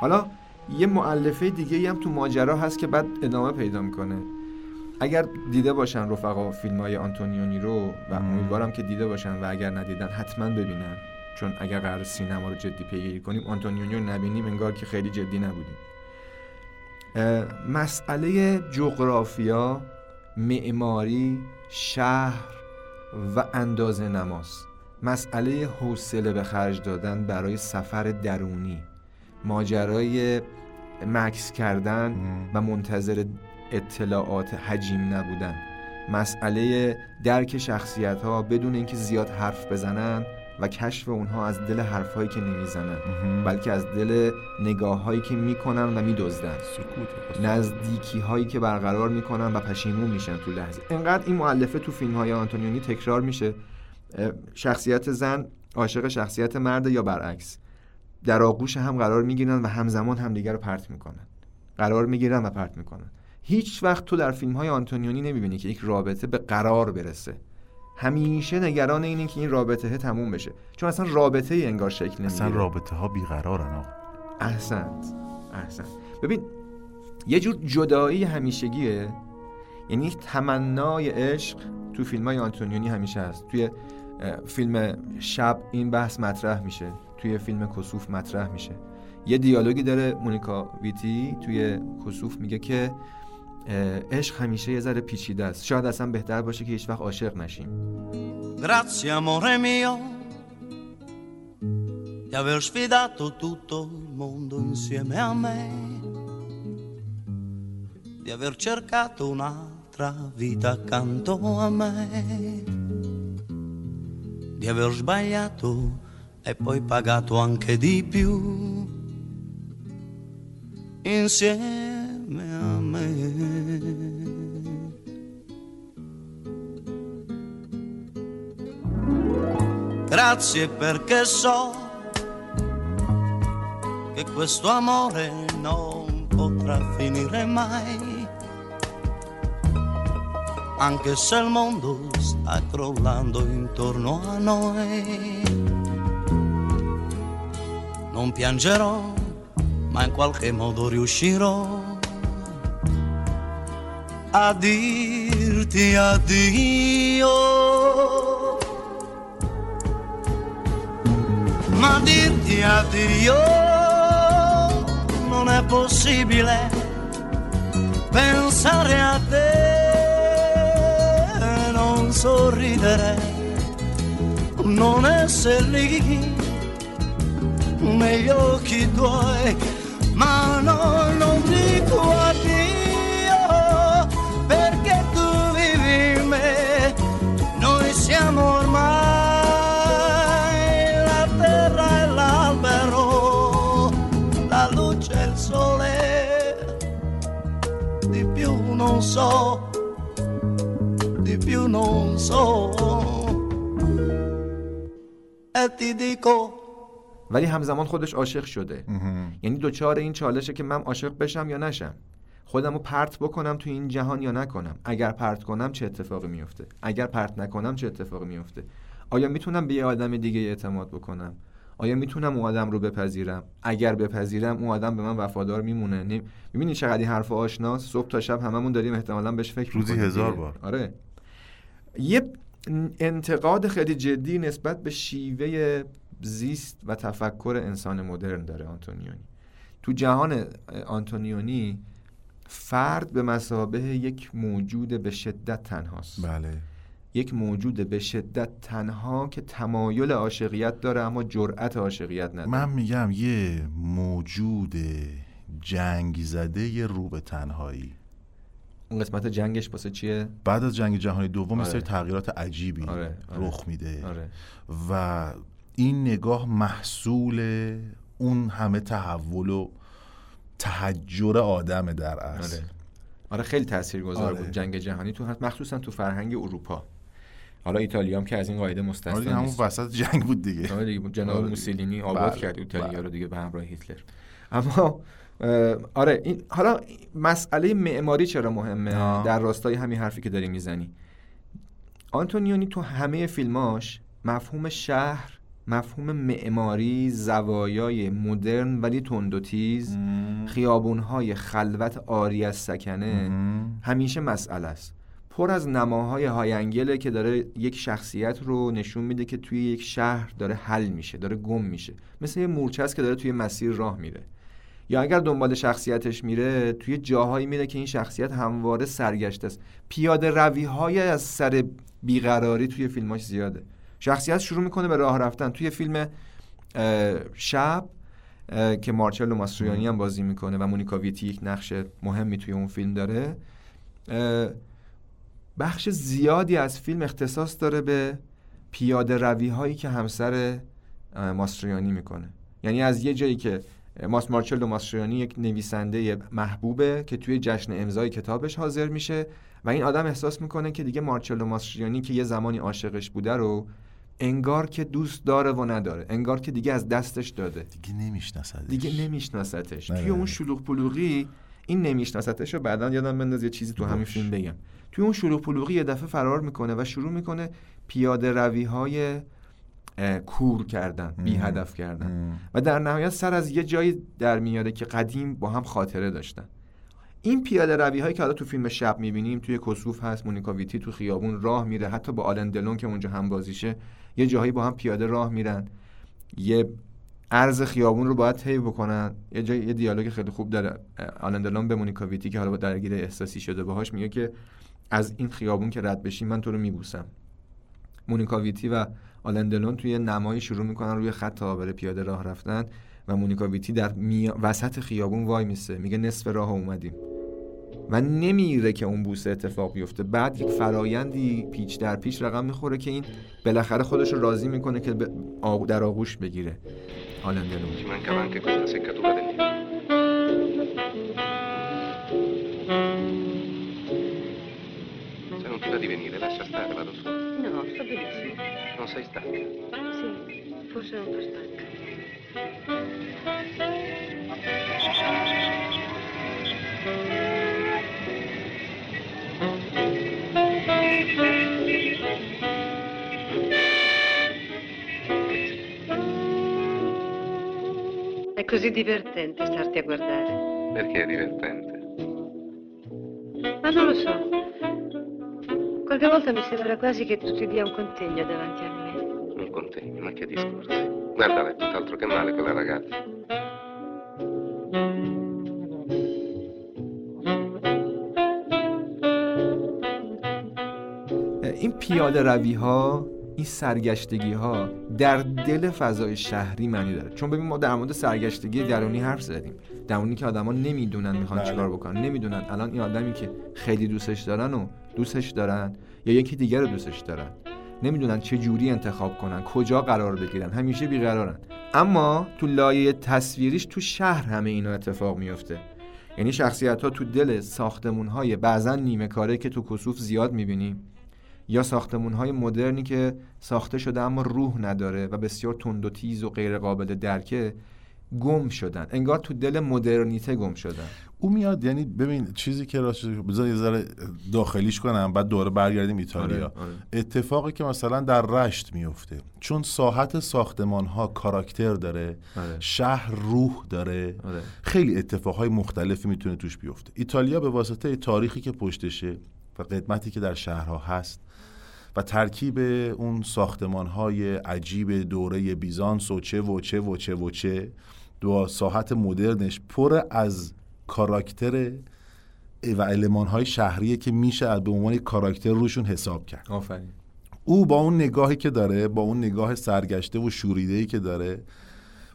حالا یه معلفه دیگه هم تو ماجرا هست که بعد ادامه پیدا می‌کنه. اگر دیده باشن رفقا فیلم های آنتونیونی رو و امیدوارم که دیده باشن و اگر ندیدن حتما ببینن. چون اگر قرار سینما رو جدی پیگیری کنیم آنتونیونی رو نبینیم انگار که خیلی جدی نبودیم. مسئله جغرافیا معماری شهر و اندازه نماز. مسئله حوصله به خرج دادن برای سفر درونی. ماجرای مکس کردن و منتظر اطلاعات حجیم نبودن. مسئله درک شخصیت ها بدون اینکه زیاد حرف بزنن و کشف اونها از دل حرفهایی که نمی‌زنن بلکه از دل نگاه هایی که می‌کنن و میدزدن. نزدیکی هایی که برقرار می‌کنن و پشیمون میشن تو لحظه. انقدر این معلفه تو فیلم های آنتونیونی تکرار میشه شخصیت زن عاشق شخصیت مرد یا برعکس. در آغوش هم قرار می‌گیرن و همزمان همدیگر رو پرت می‌کنن. قرار می‌گیرن و پرت می‌کنن. هیچ وقت تو در فیلم های آنتونیونی نمی‌بینی که یک رابطه به قرار برسه. همیشه نگران اینه که این رابطه تموم بشه. چون اصلا رابطه ای انگار شکل نمی‌گیره. اصلا رابطه ها بیقرارن آقا. احسنت. احسنت. ببین یه جور جدایی همیشگیه. یعنی یک تمنای عشق تو فیلم های آنتونیونی همیشه هست. توی فیلم شب این بحث مطرح میشه. توی فیلم کسوف مطرح میشه. یه دیالوگی داره مونیکا ویتی توی کسوف میگه که عشق همیشه یه ذره پیچیده است. شاید اصلا بهتر باشه که هیچ وقت عاشق نشیم. Grazie amore mio di aver sfidato tutto il mondo insieme a me, di aver cercato un'altra vita accanto a me, di aver sbagliato e poi pagato anche di più insieme a me. Grazie perché so che questo amore non potrà finire mai, anche se il mondo sta crollando intorno a noi. Non piangerò, ma in qualche modo riuscirò a dirti addio. ma dirti addio non è possibile pensare a te non sorridere non essere lì negli occhi tuoi ma no non dico addio perché tu vivi in me noi siamo ormai la terra e l'albero, la luce e il sole. Di più non so, di più non so. E ti dico ولی همزمان خودش عاشق شده. یعنی دوچار این چالشه که من عاشق بشم یا نشم. خودم رو پرت بکنم تو این جهان یا نکنم. اگر پرت کنم چه اتفاقی میفته؟ اگر پرت نکنم چه اتفاقی میفته؟ آیا می‌تونم به یه آدم دیگه اعتماد بکنم؟ آیا می‌تونم اون آدم رو بپذیرم؟ اگر بپذیرم اون آدم به من وفادار میمونه. نمی... می‌بینی چقدر این حرف آشناست صبح تا شب هممون داریم احتمالا بهش فکر روزی هزار. بار. آره. یه انتقاد خیلی جدی نسبت به شیوه زیست و تفکر انسان مدرن داره آنتونیونی. تو جهان آنتونیونی فرد به مسابه یک موجود به شدت تنهاست. بله. یک موجود به شدت تنها که تمایل عاشقیت داره اما جرأت عاشقیت نداره. من میگم یه موجود جنگ زده یه رو به تنهایی. اون قسمت جنگش واسه چیه؟ بعد از جنگ جهانی دوم آره. سری تغییرات عجیبی آره، آره. رخ میده. آره. و این نگاه محصول اون همه تحول و تحجر آدم در اصل. آره. آره خیلی تاثیرگذار آره. بود جنگ جهانی تو مخصوصا تو فرهنگ اروپا. حالا ایتالیا هم که از این قاعده آره مستثنا دیگه همون وسط جنگ بود دیگه. آره دیگه جناب آره. موسولینی آباد بله، کرد ایتالیا بله. رو دیگه به همراه هیتلر. اما آره این حالا مسئله معماری چرا مهمه؟ آه. در راستای همین حرفی که داری می‌زنی. آنتونیونی تو همه فیلماش مفهوم شهر مفهوم معماری زوایای مدرن ولی تند و تیز خیابونهای خلوت آری از سکنه. همیشه مسئله است. پر از نماهای های انگله که داره یک شخصیت رو نشون میده که توی یک شهر داره حل میشه داره گم میشه. مثل یه مورچه است که داره توی مسیر راه میره. یا اگر دنبال شخصیتش میره توی جاهایی میره که این شخصیت همواره سرگشته است. پیاده روی های از سر بیقراری توی فیلماش زیاده. شخصیت شروع می‌کنه به راه رفتن. توی فیلم شب که مارچلو ماستریانی هم بازی می‌کنه و مونیکا ویتی یک نقش مهمی توی اون فیلم داره بخش زیادی از فیلم اختصاص داره به پیاده روی هایی که همسر اه، ماستریانی می‌کنه. یعنی از یه جایی که ماس مارچلو ماستریانی یک نویسنده محبوبه که توی جشن امضای کتابش حاضر میشه و این آدم احساس می‌کنه که دیگه مارچلو ماستریانی که یه زمانی عاشقش بوده رو انگار که دوست داره و نداره انگار که دیگه از دستش داده. دیگه نمیشناسدش. دیگه نمیشناستش. توی اون شلوغ پلوغی این نمیشناستش رو بعدا یادم بنداز یه چیزی تو همین. فیلم بگم. توی اون شلوغ پلوغی یه دفعه فرار می‌کنه و شروع می‌کنه پیاده روی های کور کردن بی هدف کردن. و در نهایت سر از یه جایی در میاره که قدیم با هم خاطره داشتن. این پیاده روی هایی که حالا تو فیلم شب می‌بینیم توی کسوف هست مونیکا ویتی تو خیابون راه میره حتی با آلن دلون که اونجا هم بازیشه یه جاهایی با هم پیاده راه میرن. یه عرض خیابون رو باید طی بکنن. یه جای یه دیالوگ خیلی خوب داره. آلن دلون به مونیکا ویتی که حالا درگیر احساسی شده باهاش میگه که از این خیابون که رد بشی من تو رو میبوسم. مونیکا ویتی و آلن دلون توی نمایی شروع می‌کنن روی خط بره پیاده راه رفتن و مونیکا ویتی در. وسط خیابون وای میسه. میگه نصف راه اومدیم. و نمیره که اون بوسه اتفاق بیفته. بعد یک فرایندی پیچ در پیچ رقم می‌خوره که این بالاخره خودش رو راضی می‌کنه که در آغوش بگیره. آلندلون di Sì, forse non sto stanca. Sì, sì, sì. È così divertente starti a guardare. Perché è divertente? Ma non lo so. Qualche volta mi sembra quasi che tu ti dia un contegno davanti a me. Un contegno, ma che discorsi. Guarda, è tutt'altro che male quella ragazza. پیاده روی ها این سرگشتگی ها در دل فضای شهری معنی داره. چون ببین ما در مورد سرگشتگی درونی حرف زدیم. درونی که آدما نمی‌دونن می‌خوان بله. چیکار بکنن نمی‌دونن. الان این آدمی که خیلی دوستش دارن و دوستش دارن یا یکی دیگر رو دوستش دارن نمی‌دونن چه جوری انتخاب کنن کجا قرار بگیرن همیشه بیقرارن. اما تو لایه تصویریش تو شهر همه اینا اتفاق میفته یعنی شخصیت ها تو دل ساختمون های بعضا نیمه کاره که تو کسوف زیاد می‌بینیم یا ساختمون های مدرنی که ساخته شده اما روح نداره و بسیار تند و تیز و غیر قابل درکه گم شدن انگار تو دل مدرنیته گم شدن او میاد یعنی ببین چیزی که راستش بذار یه ذره داخلیش کنم بعد دوره برگردیم ایتالیا آره، آره. اتفاقی که مثلا در رشت میفته چون ساحت ساختمان ها کاراکتر داره آره. شهر روح داره آره. خیلی اتفاقهای مختلفی می‌تونه توش بیفته ایتالیا به واسطه تاریخی که پشتشه و قدمتی که در شهرها هست و ترکیب اون ساختمان های عجیب دوره بیزانس و چه و چه و چه و چه دو ساحت مدرنش پر از کاراکتر و علمان های شهریه که میشه به عنوان کاراکتر روشون حساب کرد. آفرین. او با اون نگاهی که داره با اون نگاه سرگشته و شوریده که داره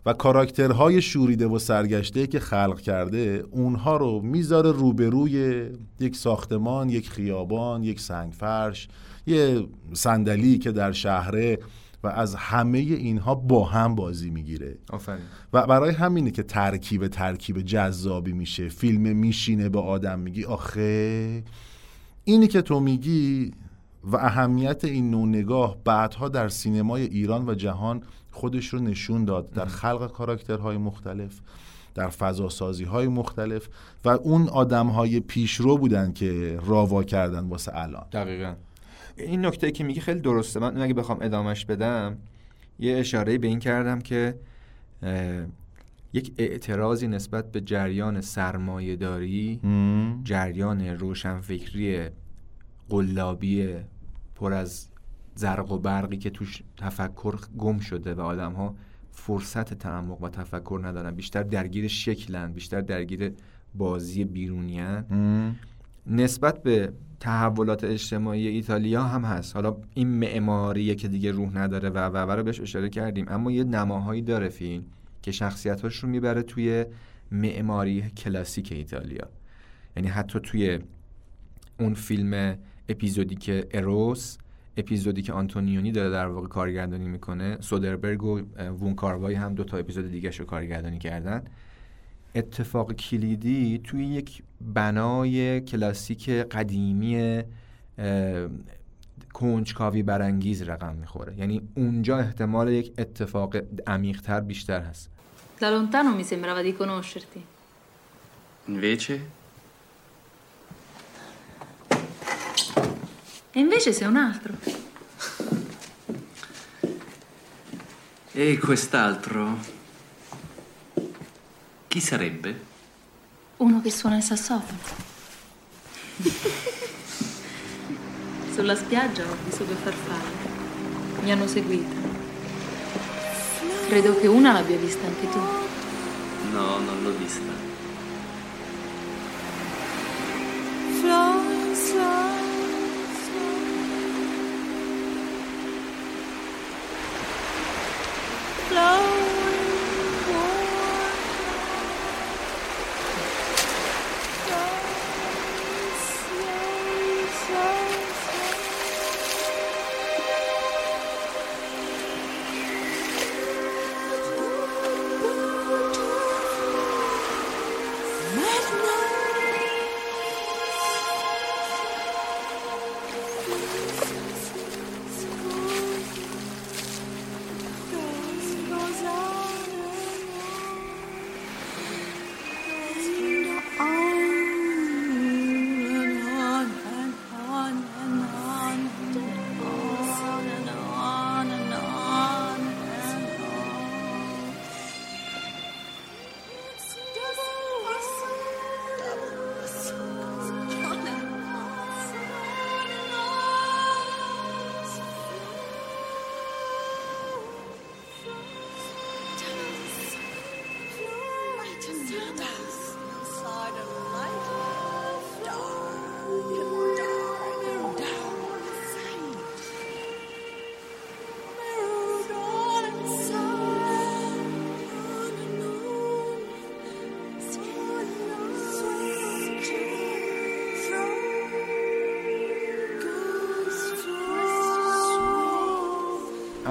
و کاراکترهای شوریده و سرگشته که خلق کرده اونها رو می‌ذاره روبروی یک ساختمان یک خیابان یک سنگفرش یه صندلی که در شهره و از همه اینها با هم بازی می‌گیره. آفرین. و برای همینه که ترکیب ترکیب جذابی میشه فیلم میشینه به آدم میگی آخه اینی که تو میگی و اهمیت این نوع نگاه بعدها در سینمای ایران و جهان خودش رو نشون داد در خلق کاراکترهای مختلف در فضاسازی های مختلف و اون آدم های پیشرو بودن که راوا کردن واسه الان. دقیقا. این نکته که میگی خیلی درسته. من اگه بخوام ادامش بدم یه اشاره به این کردم که یک اعتراضی نسبت به جریان سرمایه داری جریان روشنفکری قلابی پر از زرق و برقی که توش تفکر گم شده و آدم ها فرصت تعمق و تفکر ندارن. بیشتر درگیر شکلن بیشتر درگیر بازی بیرونیان نسبت به تحولات اجتماعی ایتالیا هم هست. حالا این معماریه که دیگه روح نداره و و رو بهش اشاره کردیم. اما یه نماهایی داره فیلم که شخصیتاش رو می‌بره توی معماری کلاسیک ایتالیا. یعنی حتی توی اون فیلم اپیزودی که اروس اپیزودی که آنتونیونی داره در واقع کارگردانی می‌کنه سودربرگ و وون کاروای هم دو تا اپیزود دیگه رو کارگردانی کردن اتفاق کلیدی توی یک بنای کلاسیک قدیمی کنجکاوی برانگیز رقم می‌خوره یعنی اونجا احتمال یک اتفاق عمیقتر بیشتر هست Da lontano mi sembrava di conoscerti. Invece? E invece sei un altro. E quest'altro? Chi sarebbe? Uno che suona il sassofono. Sulla spiaggia ho visto due farfalle. Mi hanno seguita. Credo che una l'abbia vista anche tu. No, non l'ho vista. Hello.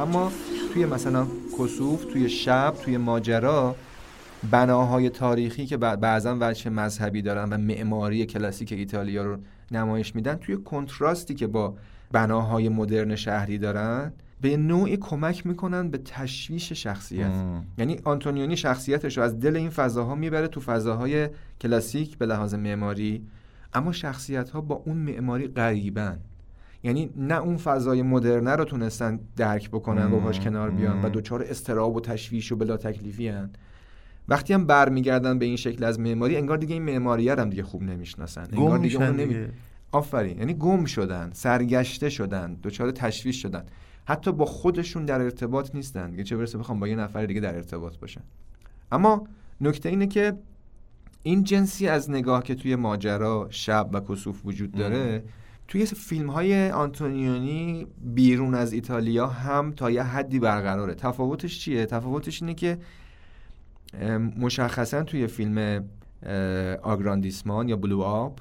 اما توی مثلا کسوف توی شب توی ماجرا بناهای تاریخی که بعضا وجه مذهبی دارن و معماری کلاسیک ایتالیا رو نمایش میدن توی کنتراستی که با بناهای مدرن شهری دارن به نوعی کمک می‌کنن به تشویش شخصیت مم. یعنی آنتونیونی شخصیتش رو از دل این فضاها می‌بره تو فضاهای کلاسیک به لحاظ معماری اما شخصیت ها با اون معماری غریبن یعنی نه اون فضای مدرنه رو تونستن درک بکنن و باهاش کنار بیان و دچار استراب و تشویش و بلا تکلیفی هن. وقتی هم برمیگردن به این شکل از معماری انگار دیگه این معماری هم دیگه خوب نمی‌شناسن. انگار گم دیگه اون نمی... دیگه. آفرین. یعنی گم شدن سرگشته شدن دچار تشویش شدن. حتی با خودشون در ارتباط نیستن. دیگه چه برسه بخوام با یه نفر دیگه در ارتباط باشن. اما نکته اینه که این جنسی از نگاه که توی ماجرا شب و کسوف وجود داره توی فیلم های آنتونیونی بیرون از ایتالیا هم تا یه حدی برقراره تفاوتش چیه؟ تفاوتش اینه که مشخصا توی فیلم آگراندیسمان یا بلو آب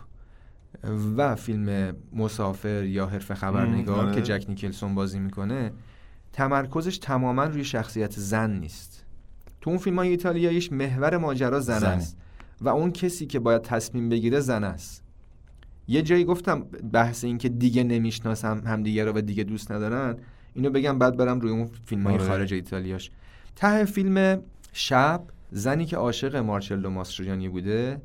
و فیلم مسافر یا حرف خبرنگار آره. که جک نیکلسون بازی می‌کنه تمرکزش تماما روی شخصیت زن نیست تو اون فیلم های ایتالیاییش محور ماجرا زن زنه. است و اون کسی که باید تصمیم بگیره زن است یه جایی گفتم بحث این که دیگه نمی‌شناسم همدیگه رو و دیگه دوست ندارن اینو بگم بعد برم روی اون فیلم های آره. خارج ایتالیاش ته فیلم شب زنی که عاشق مارچلو ماسترویانی بوده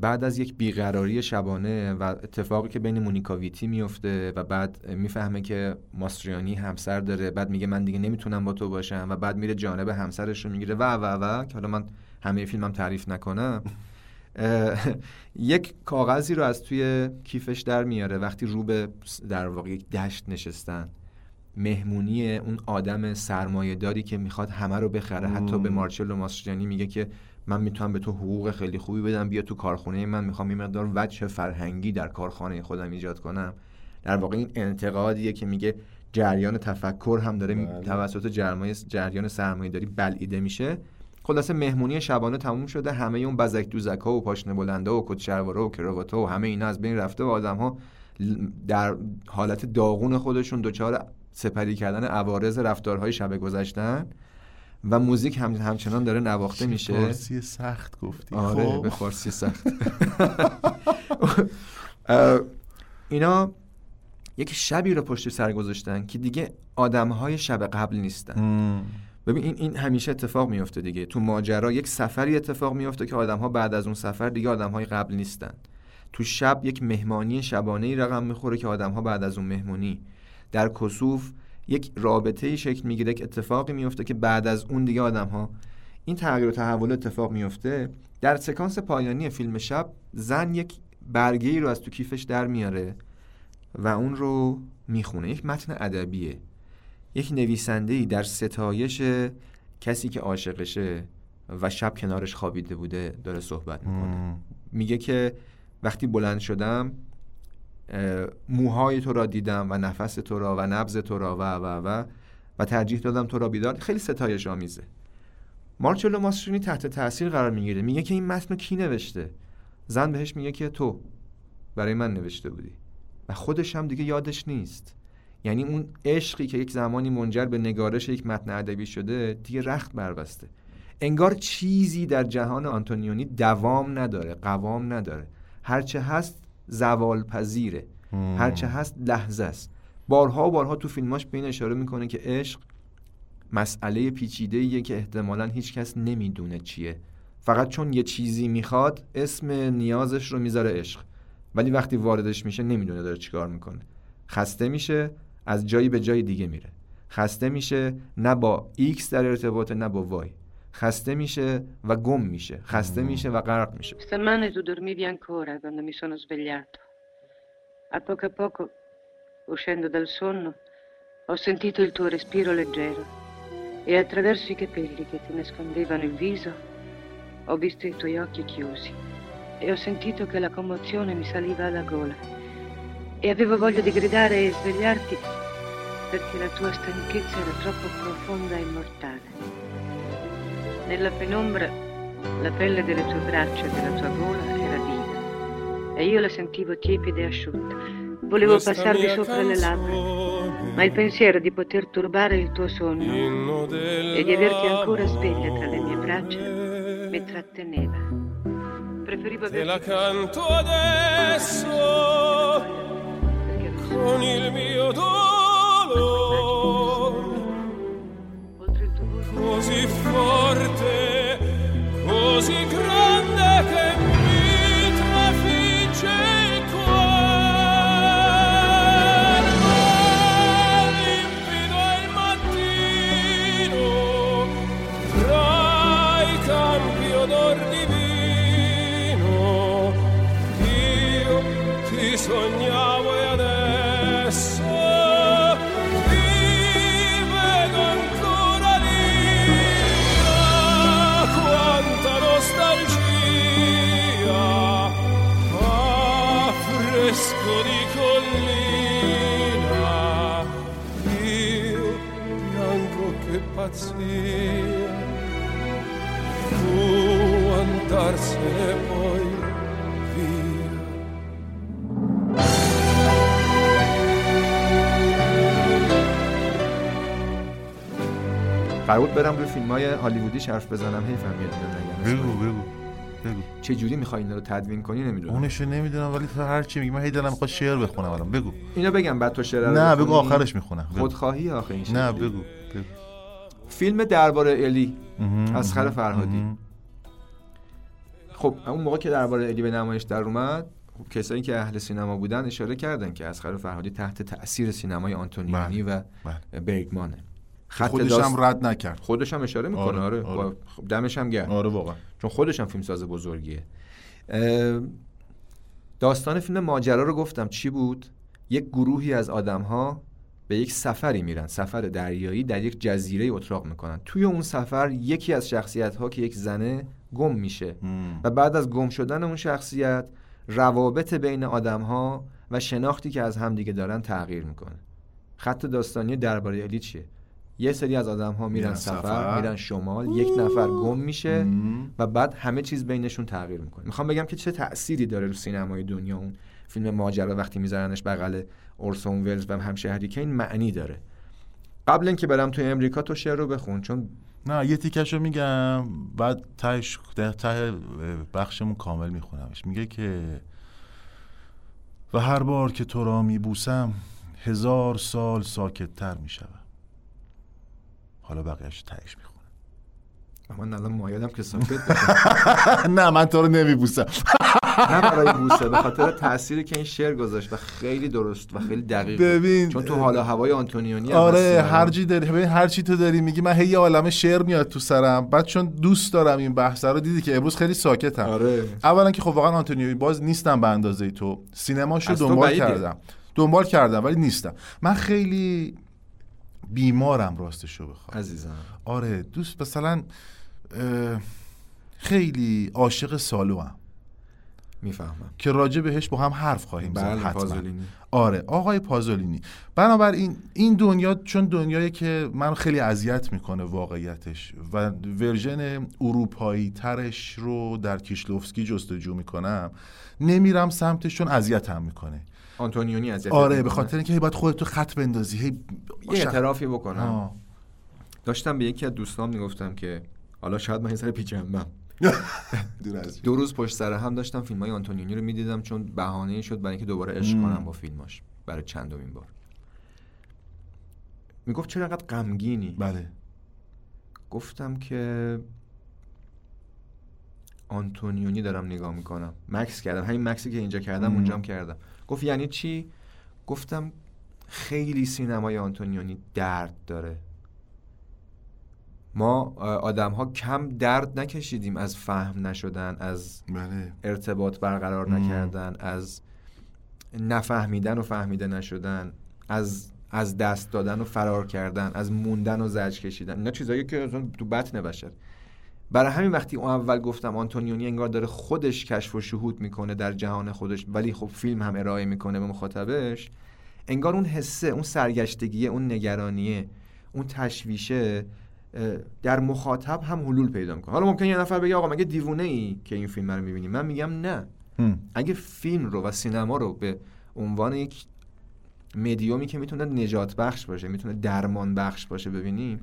بعد از یک بیقراری شبانه و اتفاقی که بین مونیکا ویتی میفته و بعد می‌فهمه که ماستریانی همسر داره بعد میگه من دیگه نمی‌تونم با تو باشم و بعد میره جانب همسرش رو می‌گیره و و و که حالا من همه فیلمم تعریف نکنم یک کاغذی رو از توی کیفش در میاره وقتی رو به در واقع یک دشت نشستن. مهمونی اون آدم سرمایه داری که می‌خواد همه رو بخره. حتی به مارچلو ماستریانی میگه که من می‌تونم به تو حقوق خیلی خوبی بدم بیا تو کارخونه من می‌خوام یه مقدار وجه فرهنگی در کارخانه خودم ایجاد کنم. در واقع این انتقادیه که میگه جریان تفکر هم داره بله. توسط جریان سرمایه داری بلعیده میشه. خلاصه مهمونی شبانه تموم شده همه اون بزک دوزک ها و پاشنه بلنده و کت و کراوات و همه اینا از بین رفته و آدم ها در حالت داغون خودشون دچار سپری کردن عوارض رفتارهای شب گذشتن و موزیک هم همچنان داره نواخته میشه فارسی سخت گفتی آره خب. به فارسی سخت اینا یک شبی رو پشت سر گذاشتن که دیگه آدمهای شب قبل نیستن. ببین این این همیشه اتفاق میفته دیگه. تو ماجرا یک سفری اتفاق میفته که آدم ها بعد از اون سفر دیگه آدم های قبل نیستن. تو شب یک مهمانی شبانه ای رقم می‌خوره که آدم ها بعد از اون مهمونی. در کسوف یک رابطه ای شکل می‌گیره که اتفاقی میفته که بعد از اون دیگه آدم ها این تغییر و تحول اتفاق میفته در سکانس پایانی فیلم شب زن یک برگه ای رو از تو کیفش در میاره و اون رو می‌خونه. یک متن ادبیه. یک نویسنده ای در ستایش کسی که عاشقشه و شب کنارش خوابیده بوده داره صحبت می‌کنه. میگه که وقتی بلند شدم موهای تو را دیدم و نفس تو را و نبض تو را و و و و ترجیح دادم تو را بیدار. خیلی ستایش آمیزه. مارچلو ماسترینی تحت تاثیر قرار می‌گیره. میگه که این متن کی نوشته؟ زن بهش میگه که تو. برای من نوشته بودی. و خودش هم دیگه یادش نیست. یعنی اون عشقی که یک زمانی منجر به نگارش یک متن ادبی شده دیگه رخت بربسته. انگار چیزی در جهان آنتونیونی دوام نداره قوام نداره. هرچه هست زوال پذیره. هرچه هست لحظه است. بارها و بارها تو فیلماش به این اشاره می‌کنه که عشق مسئله پیچیده که احتمالا هیچ کس نمی‌دونه چیه. فقط چون یه چیزی می‌خواد اسم نیازش رو می‌ذاره عشق. ولی وقتی واردش میشه نمی‌دونه داره چیکار می‌کنه. خسته میشه از جایی به جای دیگه میره خسته میشه نه با ایکس در ارتباطه نه با وای خسته میشه و گم میشه خسته میشه و غرق میشه Stamane tu dormivi ancora quando mi sono svegliato. A poco a poco, uscendo dal sonno, ho sentito il tuo respiro leggero e attraverso i capelli che ti nascondevano il viso ho visto i tuoi occhi chiusi e ho sentito che la commozione mi saliva alla gola e avevo voglia di gridare e svegliarti perché la tua stanchezza era troppo profonda e mortale. Nella penombra la pelle delle tue braccia e della tua gola era viva e io la sentivo tiepida e asciutta. Volevo Questa passarvi sopra le labbra, ma il pensiero di poter turbare il tuo sonno e di averti ancora sveglia tra le mie braccia mi tratteneva. Preferivo Te la averti canto adesso con il mio dolore così forte, così grande che mi trafigge قرار بود برم روی فیلم های هالیوودی حرف بزنم. اینو نگم بگو بگو بگو. چه جوری می‌خوای اینا رو تدوین کنی نمی‌دونم. اونشو نمی‌دونم ولی تو هر چی میگی من هی دلم می‌خواد شعر بخونم الان. بگو. اینو بگم بعد تو شعر نه بگو؟ آخرش می‌خونم. خودخواهی آخه این نه. بگو بگو. فیلم درباره الی اسخر مهم، فرهادی. خب اون موقع که درباره الی به نمایش در اومد خب کسایی که اهل سینما بودن اشاره کردن که اسخر فرهادی تحت تاثیر سینمای آنتونیانی و برگمانه. خودش داست- هم رد نکرد. خودش هم اشاره می‌کنه. آره، آره, آره. با- خب دمش هم گرم. آره واقعا. چون خودش هم فیلمساز بزرگیه. اه، داستان فیلم ماجرا رو گفتم. چی بود؟ یک گروهی از آدم ها به یک سفری میرن. سفر دریایی در یک جزیره اتراق می‌کنن. توی اون سفر یکی از شخصیت ها که یک زنه گم میشه. و بعد از گم شدن اون شخصیت روابط بین آدم ها و شناختی که از همدیگه دارن تغییر می‌کنه. خط داستانی درباره الی چیه؟ یه سری از آدم ها میرن سفر, سفر. میرن شمال یک نفر گم میشه و بعد همه چیز بینشون تغییر می‌کنه. می‌خوام بگم که چه تأثیری داره رو سینمای دنیا اون فیلم ماجرا وقتی میذارنش بغل اورسون ولز و همشهری که این معنی داره. قبل اینکه برم توی امریکا تو شعر رو بخون چون نه یه تیکشو میگم بعد تهش ده- ته بخشمون کامل میخونمش. میگه که و هر بار که تو را میبوسم هزار سال ساکتتر می‌شوم. حالا بقیهش تهش می‌خونم من الان مایلم که ساکت. نه من تو رو نمیبوسم نه برای بوسه به خاطر تأثیری که این شعر گذاشت و خیلی درست و خیلی دقیق. ببین، چون تو حالا هوای آنتونیونی آره. هر چی داری ببین هر چی تو داری میگی من هی یه عالمه شعر میاد تو سرم بعد چون دوست دارم این بحث رو دیدی که امروز خیلی ساکتم آره اولا که خب واقعا آنتونیوی باز نیستم به اندازه تو سینماشو دنبال. کردم دنبال کردم ولی نیستم من خیلی بیمارم راستشو بخوام. عزیزم. آره دوست مثلا خیلی عاشق سالو هم می‌فهمم. که راجع بهش با هم حرف خواهیم زد بله حتما. پازولینی. آره آقای پازولینی. بنابراین این دنیا چون دنیایی که من خیلی اذیت می‌کنه واقعیتش و ورژن اروپایی ترش رو در کیشلوفسکی جستجو می‌کنم نمیرم سمتش چون اذیتم می‌کنه. آنتونیونی اذیت آره. به خاطر اینکه باید خودتو خط بندازی هی یه اعترافی بکنم آه. داشتم به یکی از دوستان می‌گفتم که حالا شاید من یه سر پیچنبم از دو روز پشت سر هم داشتم فیلم های آنتونیونی رو می‌دیدم چون بهانه شد برای اینکه دوباره عشق. کنم با فیلماش برای چندمین بار می‌گفت چرا انقدر غمگینی بله گفتم که آنتونیونی دارم نگاه می‌کنم. مکس کردم. همین مکسی که اینجا کردم مم. اونجا هم کردم. گفت یعنی چی؟ گفتم خیلی سینمای آنتونیونی درد داره. ما آدم ها کم درد نکشیدیم از فهم نشدن از بله. ارتباط برقرار. نکردن از نفهمیدن و فهمیده نشدن از از دست دادن و فرار کردن از موندن و زج کشیدن. اینا چیزایی که تو بطن بشر. برای همین وقتی اون اول گفتم آنتونیونی انگار داره خودش کشف و شهود می‌کنه در جهان خودش ولی خب فیلم هم ارائه می‌کنه به مخاطبش انگار اون حسه اون سرگشتگیه اون نگرانیه اون تشویشه در مخاطب هم حلول پیدا می‌کنه. حالا ممکن یه نفر بگه آقا مگه دیوونه ای که این فیلم رو می‌بینی؟ من میگم نه. هم. اگه فیلم رو و سینما رو به عنوان یک مدیومی که می‌تونه نجات بخش باشه می‌تونه درمان بخش باشه ببینیم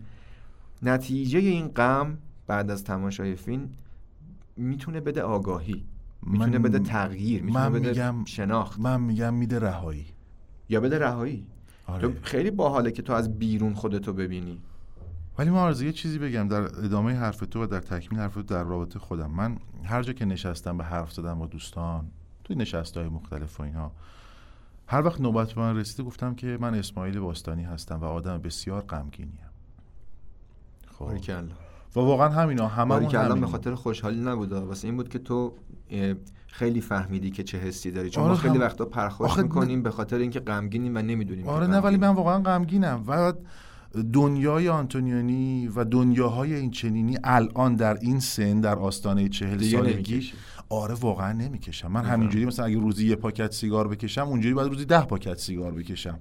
نتیجه این غم بعد از تماشای فیلم می‌تونه بده آگاهی می‌تونه من- بده تغییر می‌تونه من بده میگم شناخت. من میگم میده رهایی. یا بده رهایی. آره. تو خیلی باحاله که تو از بیرون خودتو ببینی. ولی ما یه چیزی بگم در ادامه حرف تو و در تکمیل حرف تو در رابطه خودم. من هر جا که نشستم به حرف زدم با دوستان توی نشست های مختلف و اینها هر وقت نوبت به من رسیده گفتم که من اسماعیل باستانی هستم و آدم بسیار غمگینیم. خب. و واقعا همینا هممون باریکلا به همینیم. خاطر خوشحالی نبوده واسه این بود که تو خیلی فهمیدی که چه حسی داری. چون آره ما خیلی هم- وقتا پرخوش آخه می‌کنیم به خاطر اینکه غمگینیم و نمی‌دونیم آره نه ولی من واقعا غمگینم. و دنیای آنتونیونی و دنیاهای این چنینی الان در این سن در آستانه چهل سالگی. آره واقعا نمی‌کشم. من. همینجوری مثلا اگه روزی یه پاکت سیگار بکشم اونجوری باید روزی ده پاکت سیگار بکشم.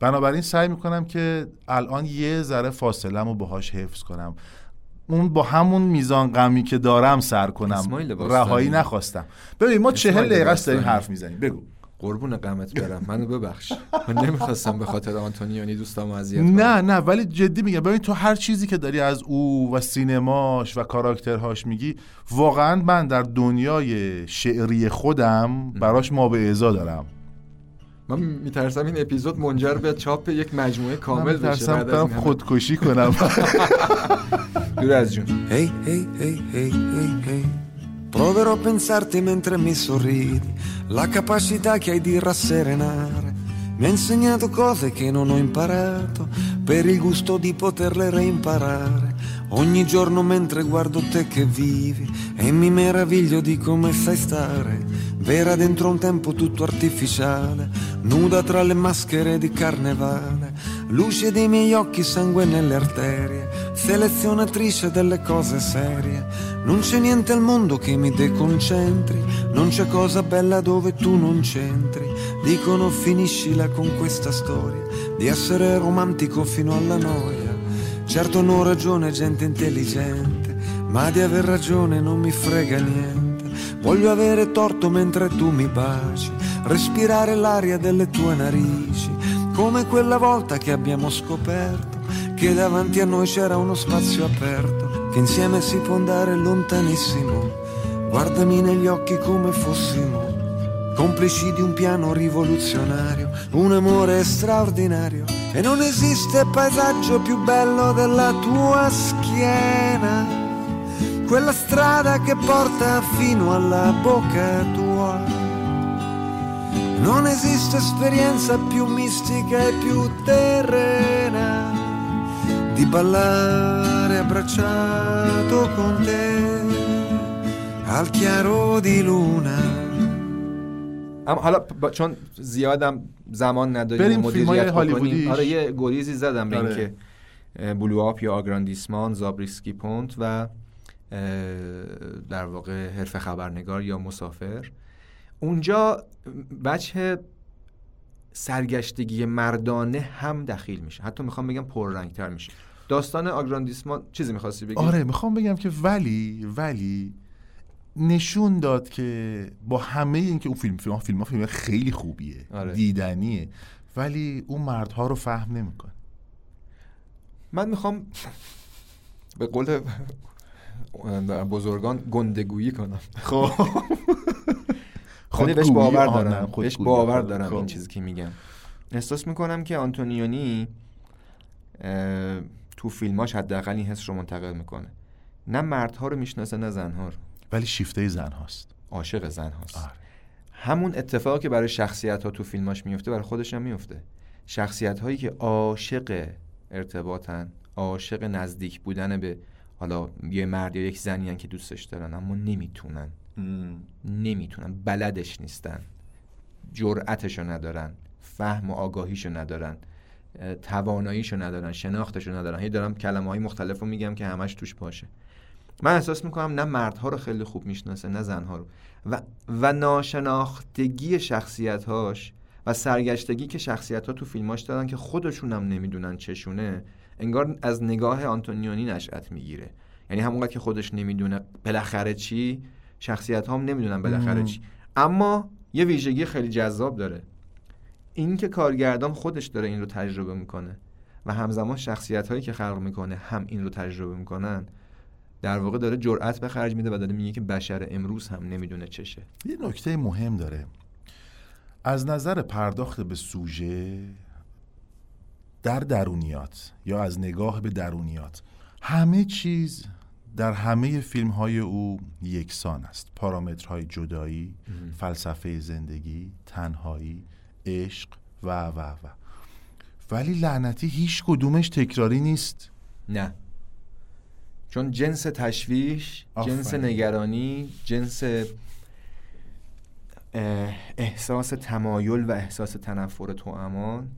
بنابراین سعی می‌کنم که الان یه ذره فاصلم رو باهاش حفظ کنم. اون با همون میزان غمی که دارم سر کنم. رهایی نخواستم. ببین ما چهل دقیقه است داریم. حرف می‌زنیم. بگو. قربون قمت برم. منو ببخش. من نمی‌خواستم به خاطر آنتونیونی دوستامو اذیت کنم. نه نه ولی جدی میگم. ببین تو هر چیزی که داری از او و سینماش و کاراکترهاش میگی واقعا من در دنیای شعری خودم براش ما به اعضا دارم. من میترسم این اپیزود منجر به چاپ یک مجموعه کامل من بشه ترسم بعد از برم این همه. خودکشی کنم دور از جون Ehi, ehi, ehi, ehi, ehi, ehi. Proverò a pensarti mentre mi sorridi, la capacità che hai di rasserenare. Mi ha insegnato cose che non ho imparato, per il gusto di poterle reimparare. Ogni giorno mentre guardo te che vivi e mi meraviglio di come sai stare. Vera dentro un tempo tutto artificiale, nuda tra le maschere di carnevale. luce dei miei occhi, sangue nelle arterie, selezionatrice delle cose serie. Non c'è niente al mondo che mi deconcentri, non c'è cosa bella dove tu non c'entri. Dicono finiscila con questa storia di essere romantico fino alla noia. Certo non ragione gente intelligente, ma di aver ragione non mi frega niente. Voglio avere torto mentre tu mi baci, respirare l'aria delle tue narici, come quella volta che abbiamo scoperto che davanti a noi c'era uno spazio aperto, che insieme si può andare lontanissimo. Guardami negli occhi come fossimo complici di un piano rivoluzionario, un amore straordinario. E non esiste paesaggio più bello della tua schiena, quella strada che porta fino alla bocca tua. Non esiste esperienza più mistica e più terrena di ballare abbracciato con te al chiaro di luna. اما حالا با- چون زیادم زمان نداریم بریم مدیریت فیلم‌های بکنیم هالیوودیش. آره یه گریزی زدم به آره. اینکه اه، بلوآپ یا آگراندیسمان زابریسکی پونت و اه، در واقع حرف خبرنگار یا مسافر. اونجا بچه سرگشتگی مردانه هم دخیل میشه. حتی می‌خوام بگم پررنگتر میشه. داستان آگراندیسمان چیزی می‌خواستی بگی؟ آره می‌خوام بگم که ولی ولی نشون داد که با همه این که اون فیلم فیلم فیلم ها فیلم خیلی خوبیه آره. دیدنیه ولی اون مردها رو فهم نمی‌کنه. من می‌خوام به قول بزرگان گندگویی کنم. خب. خیلی بهش خودگویی، باور دارم. بهش باور دارم خب. این چیزی که میگم. احساس می‌کنم که آنتونیونی تو فیلماش حداقل این حس رو منتقل می‌کنه. نه مردها رو می‌شناسه نه زنها رو. ولی شیفته زن هاست عاشق زن هاست آره. همون اتفاقی که برای شخصیت ها تو فیلماش میفته برای خودش هم میفته شخصیت هایی که عاشق ارتباطن عاشق نزدیک بودن به حالا یه مرد یا یک زنی هن که دوستش دارن اما نمی‌تونن. نمی‌تونن. بلدش نیستن. جرأتشو ندارن. فهم و آگاهیشو ندارن. تواناییشو ندارن. شناختشو ندارن. هی دارم کلمه های مختلف رو میگم که همش توش باشه. من احساس می‌کنم نه مردها رو خیلی خوب می‌شناسه نه زنها رو. و, و ناشناختگی شخصیتهاش و سرگشتگی که شخصیت ها تو فیلماش دارن که خودشون هم نمی‌دونن چشونه انگار از نگاه آنتونیونی نشأت می‌گیره. یعنی همونقدر که خودش نمی‌دونه بالاخره چی شخصیت هم نمی‌دونن بالاخره. چی. اما یه ویژگی خیلی جذاب داره. این که کارگردان خودش داره این رو تجربه می‌کنه و همزمان شخصیت هایی که خلق می‌کنه هم این رو تجربه می‌کنن در واقع داره جرأت به خرج میده و داره میگه که بشر امروز هم نمی‌دونه چشه. یه نکته مهم داره. از نظر پرداخت به سوژه در درونیات یا از نگاه به درونیات. همه چیز در همه فیلم های او یکسان است. پارامترهای جدایی فلسفه زندگی تنهایی عشق و و و. ولی لعنتی هیچ کدومش تکراری نیست. نه. چون جنس تشویش جنس. نگرانی جنس احساس تمایل و احساس تنفر تو امان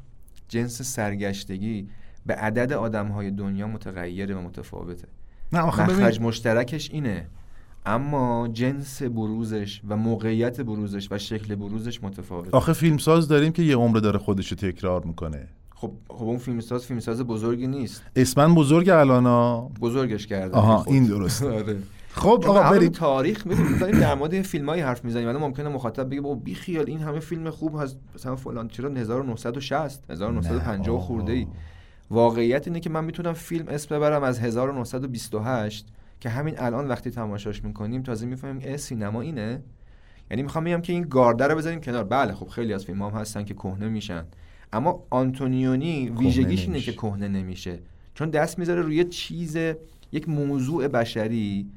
جنس سرگشتگی به عدد آدم های دنیا متغیره و متفاوته. نه آخه مخرج مشترکش اینه. اما جنس بروزش و موقعیت بروزش و شکل بروزش متفاوته. آخه فیلمساز داریم که یه عمر داره خودش رو تکرار می‌کنه. خب خب اون فیلمساز فیلمساز بزرگی نیست. اسمن بزرگ الانا بزرگش کرده. آها خود. این درست آره. خب آقا بریم. تاریخ می‌دونیم داریم در مورد فیلمایی حرف می‌زنیم. ولی ممکنه مخاطب بگه بابا بی خیال این همه فیلم خوب هست. مثلا فلان چرا 1960 1950 خورده ای واقعیت اینه که من می‌تونم فیلم اسم ببرم از 1928 که همین الان وقتی تماشاش می‌کنیم تازه می‌فهمیم اه سینما اینه. یعنی می‌خوام بگم که این گارده رو بذاریم کنار. بله خب خیلی از فیلم هم هستن که کهنه میشن. اما آنتونیونی ویژگیش اینه. که کهنه نمیشه. چون دست می‌ذاره روی چیز یک موضوع بشری.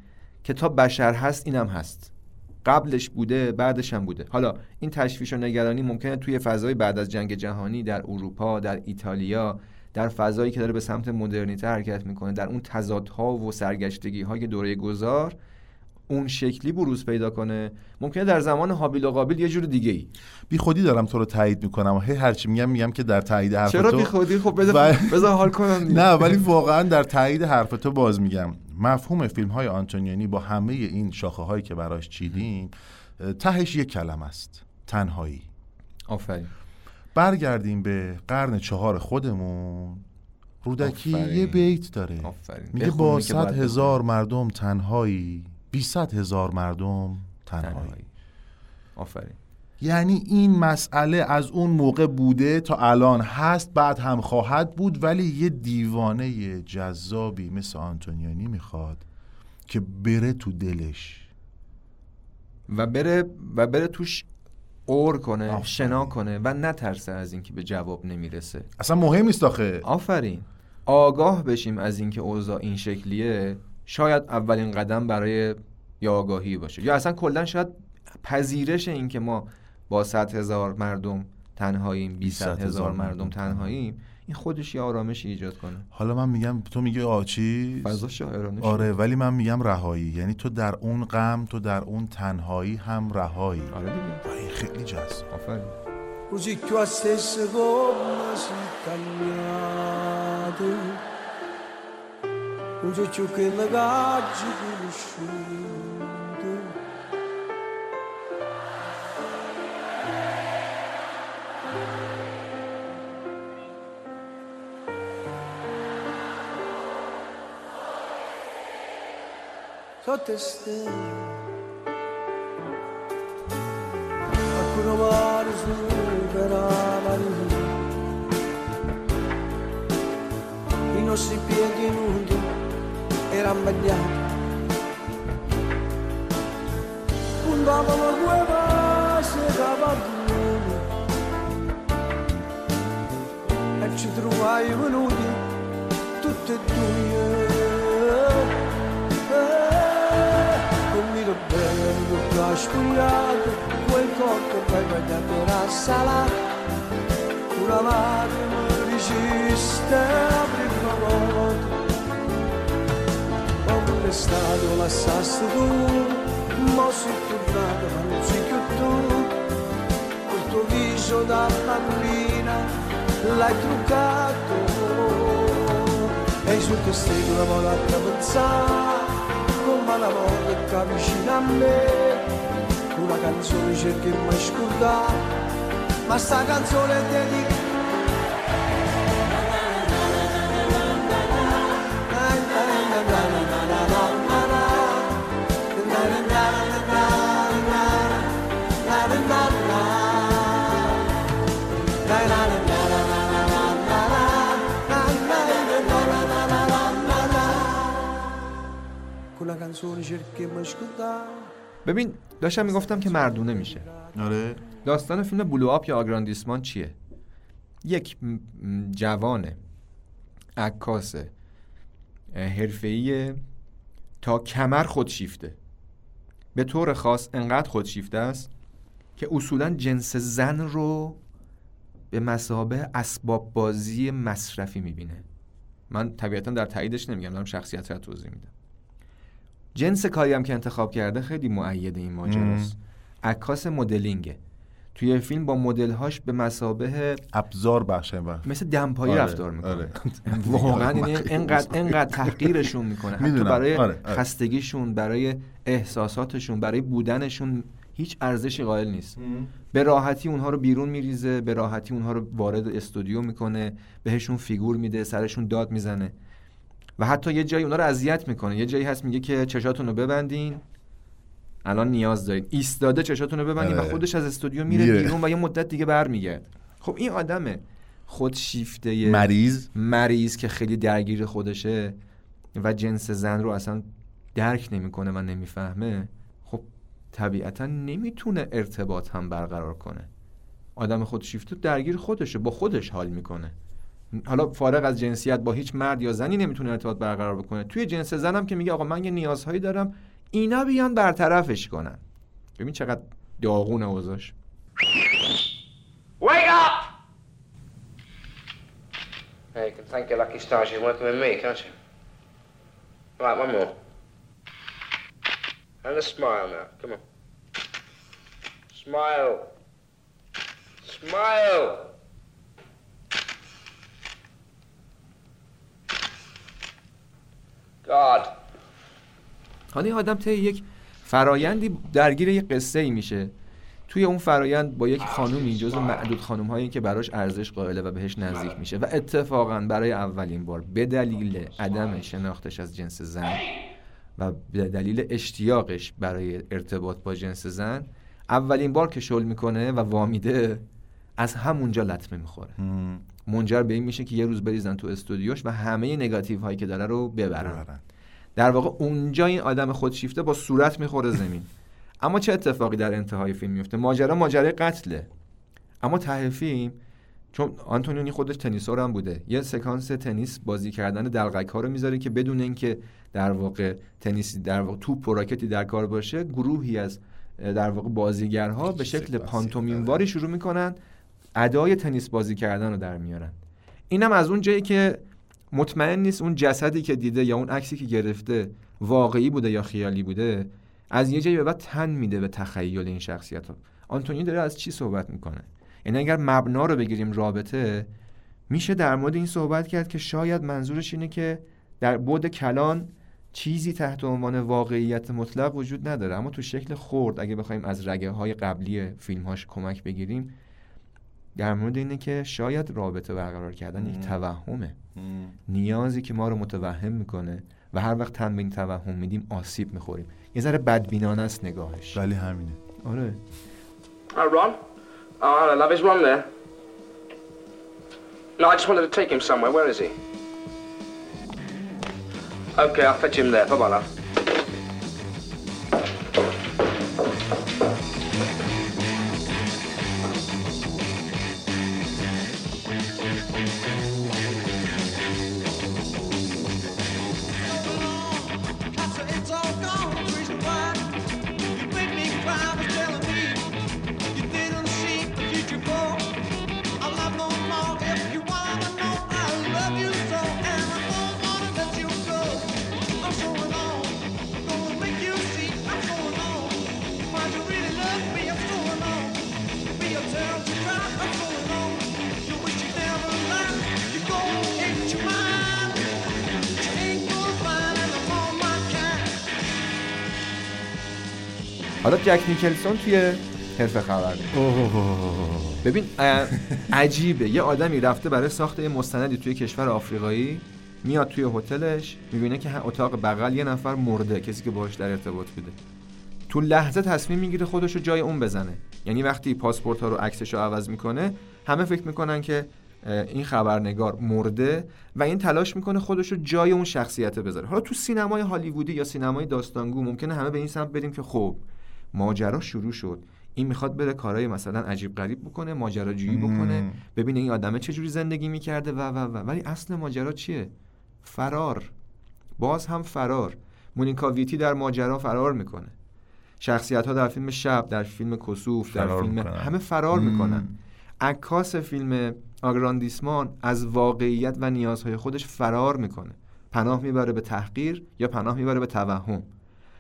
که تا بشر هست اینم هست. قبلش بوده بعدش هم بوده. حالا این تشویش و نگرانی ممکنه توی فضای بعد از جنگ جهانی در اروپا در ایتالیا در فضایی که داره به سمت مدرنیته حرکت می‌کنه در اون تضادها و سرگشتگی های دوره گذار اون شکلی بروز پیدا کنه. ممکنه در زمان حابیل و قابیل یه جور دیگه ای. بی خودی دارم تو رو تایید می‌کنم. هی هرچی میگم میگم که در تایید حرف چرا تو بی خودی؟ خب بذار و- حال کنم. نه ولی واقعا در تایید حرف تو باز میگم. مفهوم فیلم های آنتونیانی با همه این شاخه هایی که براش چیدیم تهش یک کلم است تنهایی. آفرین. برگردیم به قرن چهار خودمون. رودکی آفرین. یه بیت داره. آفرین. میگه با صد هزار مردم تنهایی. بی صد هزار مردم تنهایی. آفرین. یعنی این مسئله از اون موقع بوده تا الان هست بعد هم خواهد بود ولی یه دیوانه جذابی مثل آنتونیانی می‌خواد که بره تو دلش. و بره و بره توش اور کنه آفرین. شنا کنه و نترسه از اینکه به جواب نمی‌رسه. اصلا مهم نیست آخه. آفرین. آگاه بشیم از اینکه اوضاع این شکلیه شاید اولین قدم برای یا آگاهی باشه. یا اصلا کلا شاید پذیرش اینکه ما با صد هزار مردم تنهاییم بی صد هزار مردم تنهاییم. این خودش یه آرامشی ایجاد کنه. حالا من میگم تو میگه آچی فضا شاعرانه. آره ولی من میگم رهایی. یعنی تو در اون غم تو در اون تنهایی هم رهایی. آره دیگه. این خیلی جذاب. آفرین. così che a stesse gomme si tagliate che le gaggi conosciute sotto le stelle qualcuno mare su per la marina i nostri piedi nudi erano bagnati puntavano due vasi da padrone e ci trovai venuti tutti e due Lo ha quel corpo poi guardato la sala Una madre mi resiste la prima volta. Ho contestato l'assasso tu Ma sono tornato ma non sei più tu. Col tuo viso da bambina l'hai truccato. E su te stringo la a pensare come la volta che avvicina a me. una canzone cerchi mai ascoltare, ma sta canzone è dedicata. Quella داشتم می‌گفتم که مردونه میشه. آره. داستان فیلم بلو آپ یا آگراندیسمان چیه؟ یک جوان عکاس حرفه‌ای تا کمر خودشیفته به طور خاص انقدر خودشیفته است که اصولا جنس زن رو به مسابه اسباب بازی مصرفی می‌بینه. من طبیعتا در تاییدش نمیگم دارم شخصیت رو توضیح میدم. جنس کاری هم که انتخاب کرده خیلی معید این ماجراست. عکاس مدلینگه. توی فیلم با مدلهاش به مسابه ابزار بخشه مثل دمپایی آره، رفتار می‌کنه. آره. واقعا یعنی خیلی انقدر انقدر تحقیرشون می‌کنه. حتی. برای آره، آره. خستگیشون برای احساساتشون برای بودنشون هیچ ارزشی قائل نیست. به راحتی اونها رو بیرون میریزه به راحتی اونها رو وارد استودیو می‌کنه بهشون فیگور میده سرشون داد می‌زنه. و حتی یه جایی اونها رو اذیت می‌کنه. یه جایی هست میگه که چشاتون رو ببندین. الان نیاز دارین ایستاده چشاتون رو ببندین و آره. خودش از استودیو میره. بیرون و یه مدت دیگه برمیگرد. خب این آدمه. خودشیفته مریض. مریض که خیلی درگیر خودشه و جنس زن رو اصلا درک نمی‌کنه و نمی‌فهمه. خب طبیعتا نمی‌تونه ارتباط هم برقرار کنه. آدم خودشیفته درگیر خودشه. با خودش حال می‌کنه. حالا فارغ از جنسیت با هیچ مرد یا زنی نمی‌تونه ارتباط برقرار بکنه توی جنس زنم که میگه آقا من یه نیازهایی دارم اینا بیان برطرفش کنن ببین چقدر داغونه اوضاش Wake up! Hey, you can thank your lucky stars you're working with me, can't you? Right, one more. And a smile now. Come on. Smile. Smile. God. حالا یه آدم طی یک فرایندی درگیر یک قصه ای میشه. توی اون فرایند با یک خانومی جز معدود خانوم هایی که براش ارزش قائله و بهش نزدیک میشه و اتفاقا برای اولین بار به دلیل عدم شناختش از جنس زن و به دلیل اشتیاقش برای ارتباط با جنس زن اولین بار که شل می‌کنه و وامیده از همونجا لطمه می‌خوره. منجر به این میشه که یه روز بریزن تو استودیوش و همه نگاتیو هایی که داره رو ببرن. در واقع اونجا این آدم خودشیفته با صورت می‌خوره زمین. اما چه اتفاقی در انتهای فیلم میفته؟ ماجرا ماجرای قتله. اما ته فیلم چون آنتونیونی خودش تنیسور هم بوده. یه سکانس تنیس بازی کردن دلقک ها رو می‌ذاره که بدون اینکه در واقع تنیس در واقع توپ و راکتی در کار باشه گروهی از در واقع بازیگرها به شکل پانتومینواری شروع می‌کنن ادای تنیس بازی کردن رو در میارن. اینم از اون جایی که مطمئن نیست اون جسدی که دیده یا اون عکسی که گرفته واقعی بوده یا خیالی بوده از یه جایی به بعد تن میده به تخیل این شخصیت ها آنتونی داره از چی صحبت می‌کنه؟ یعنی اگر مبنا رو بگیریم رابطه میشه در مورد این صحبت کرد که شاید منظورش اینه که در بود کلان چیزی تحت عنوان واقعیت مطلق وجود نداره. اما تو شکل خرد اگه بخوایم از رگه های قبلی فیلم هاش کمک بگیریم در مورد اینه که شاید رابطه برقرار کردن یک توهمه نیازی که ما رو متوهم می‌کنه و هر وقت تن به این توهم میدیم آسیب می‌خوریم یه ذره بدبینانه است نگاهش ولی همینه آره Ron? Oh, hello, love. Is Ron there? No, I just wanted to take him somewhere. Where is he? Okay, I'll fetch him there. Bye-bye, love. جک نیکلسون توی حرف خبر. ببین عجیبه. یه آدمی رفته برای ساخت یه مستندی توی کشور آفریقایی میاد توی هتلش می‌بینه که اتاق بغل یه نفر مرده کسی که باهاش در ارتباط بوده. تو لحظه تصمیم می‌گیره خودش رو جای اون بزنه. یعنی وقتی پاسپورت ها رو عکسش رو عوض می‌کنه همه فکر می‌کنن که این خبرنگار مرده و این تلاش می‌کنه خودش رو جای اون شخصیت بذاره. حالا تو سینمای هالیوودی یا سینمای داستانگو ممکنه همه به این سمت بریم که خب ماجرا شروع شد. این می‌خواد بره کارهای مثلا عجیب غریب بکنه ماجراجویی بکنه ببینه این آدمه چه جوری زندگی می‌کرده و و و. ولی اصل ماجرا چیه؟ فرار. باز هم فرار. مونیکا ویتی در ماجرا فرار می‌کنه. شخصیت ها در فیلم شب در فیلم کسوف در فیلم می‌کنن. همه فرار. می‌کنن. عکاس فیلم آگراندیسمان از واقعیت و نیازهای خودش فرار می‌کنه. پناه می‌بره به تحقیر یا پناه می‌بره به توهم.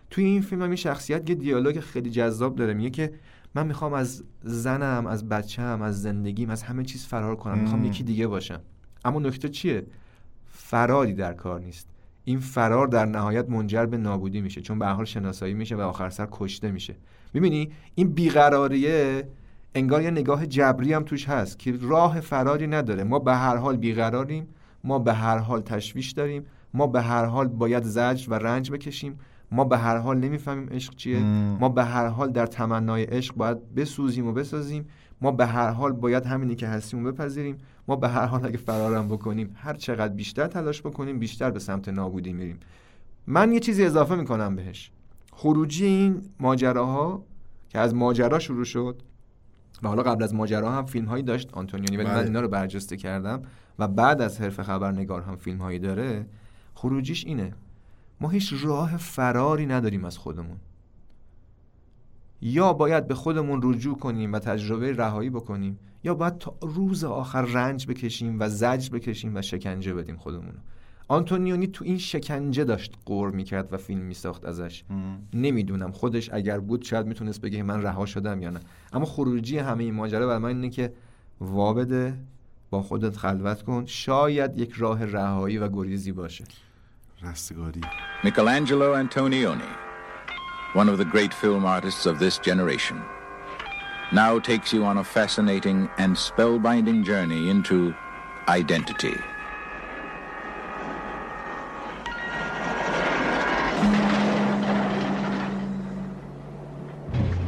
توی این فیلم هم این شخصیت یه دیالوگ خیلی جذاب داره. میگه که من می‌خوام از زنم از بچم از زندگیم از همه چیز فرار کنم. می‌خوام. یکی دیگه باشم. اما نکته چیه؟ فراری در کار نیست. این فرار در نهایت منجر به نابودی میشه چون به هر حال شناسایی میشه و آخر سر کشته میشه. می‌بینی؟ این بیقراریه انگار یه نگاه جبری هم توش هست که راه فراری نداره. ما به هر حال بیقراریم ما به هر حال تشویش داریم ما به هر حال باید زجر و رنج بکشیم. ما به هر حال نمی‌فهمیم عشق چیه. مم. ما به هر حال در تمنای عشق باید بسوزیم و بسازیم. ما به هر حال باید همینی که هستیم رو بپذیریم. ما به هر حال اگه فرارم بکنیم هر چقدر بیشتر تلاش بکنیم بیشتر به سمت نابودی میریم. من یه چیزی اضافه می‌کنم بهش. خروجی این ماجراها که از ماجرا شروع شد و حالا قبل از ماجرا هم فیلم هایی داشت آنتونیونی ولی من بله. اینا رو برجسته کردم و بعد از حرف خبرنگار هم فیلم هایی داره. خروجیش اینه. ما هیچ راه فراری نداریم از خودمون. یا باید به خودمون رجوع کنیم و تجربه رهایی بکنیم یا باید تا روز آخر رنج بکشیم و زجر بکشیم و شکنجه بدیم خودمون رو. آنتونیونی تو این شکنجه داشت قور می‌کرد و فیلم میساخت ازش. نمی‌دونم خودش اگر بود شاید می‌تونست بگه من رها شدم یا نه. اما خروجی همه این ماجرا برای من اینه که وابده با خودت خلوت کن. شاید یک راه رهایی و گریزی باشه. رستگاری Michelangelo Antonioni, one of the great film artists of this generation, now takes you on a fascinating and spellbinding journey into identity.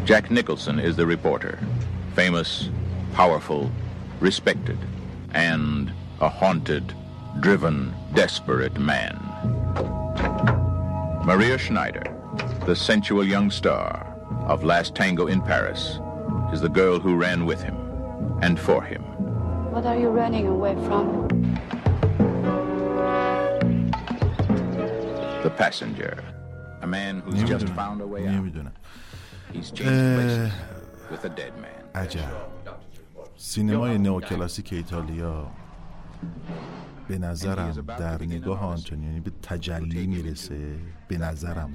Jack Nicholson is the reporter, famous, powerful, respected, and a haunted, driven, desperate man. Maria Schneider, the sensual young star of Last Tango in Paris, is the girl who ran with him and for him. What are you running away from? The passenger, a man who's just found a way out. نمیدونم He's changed places with a dead man. عجب سینمای نئوکلاسیک ایتالیا به نظرم در نگاه آنتونیونی به تجلی می‌رسه به نظرم.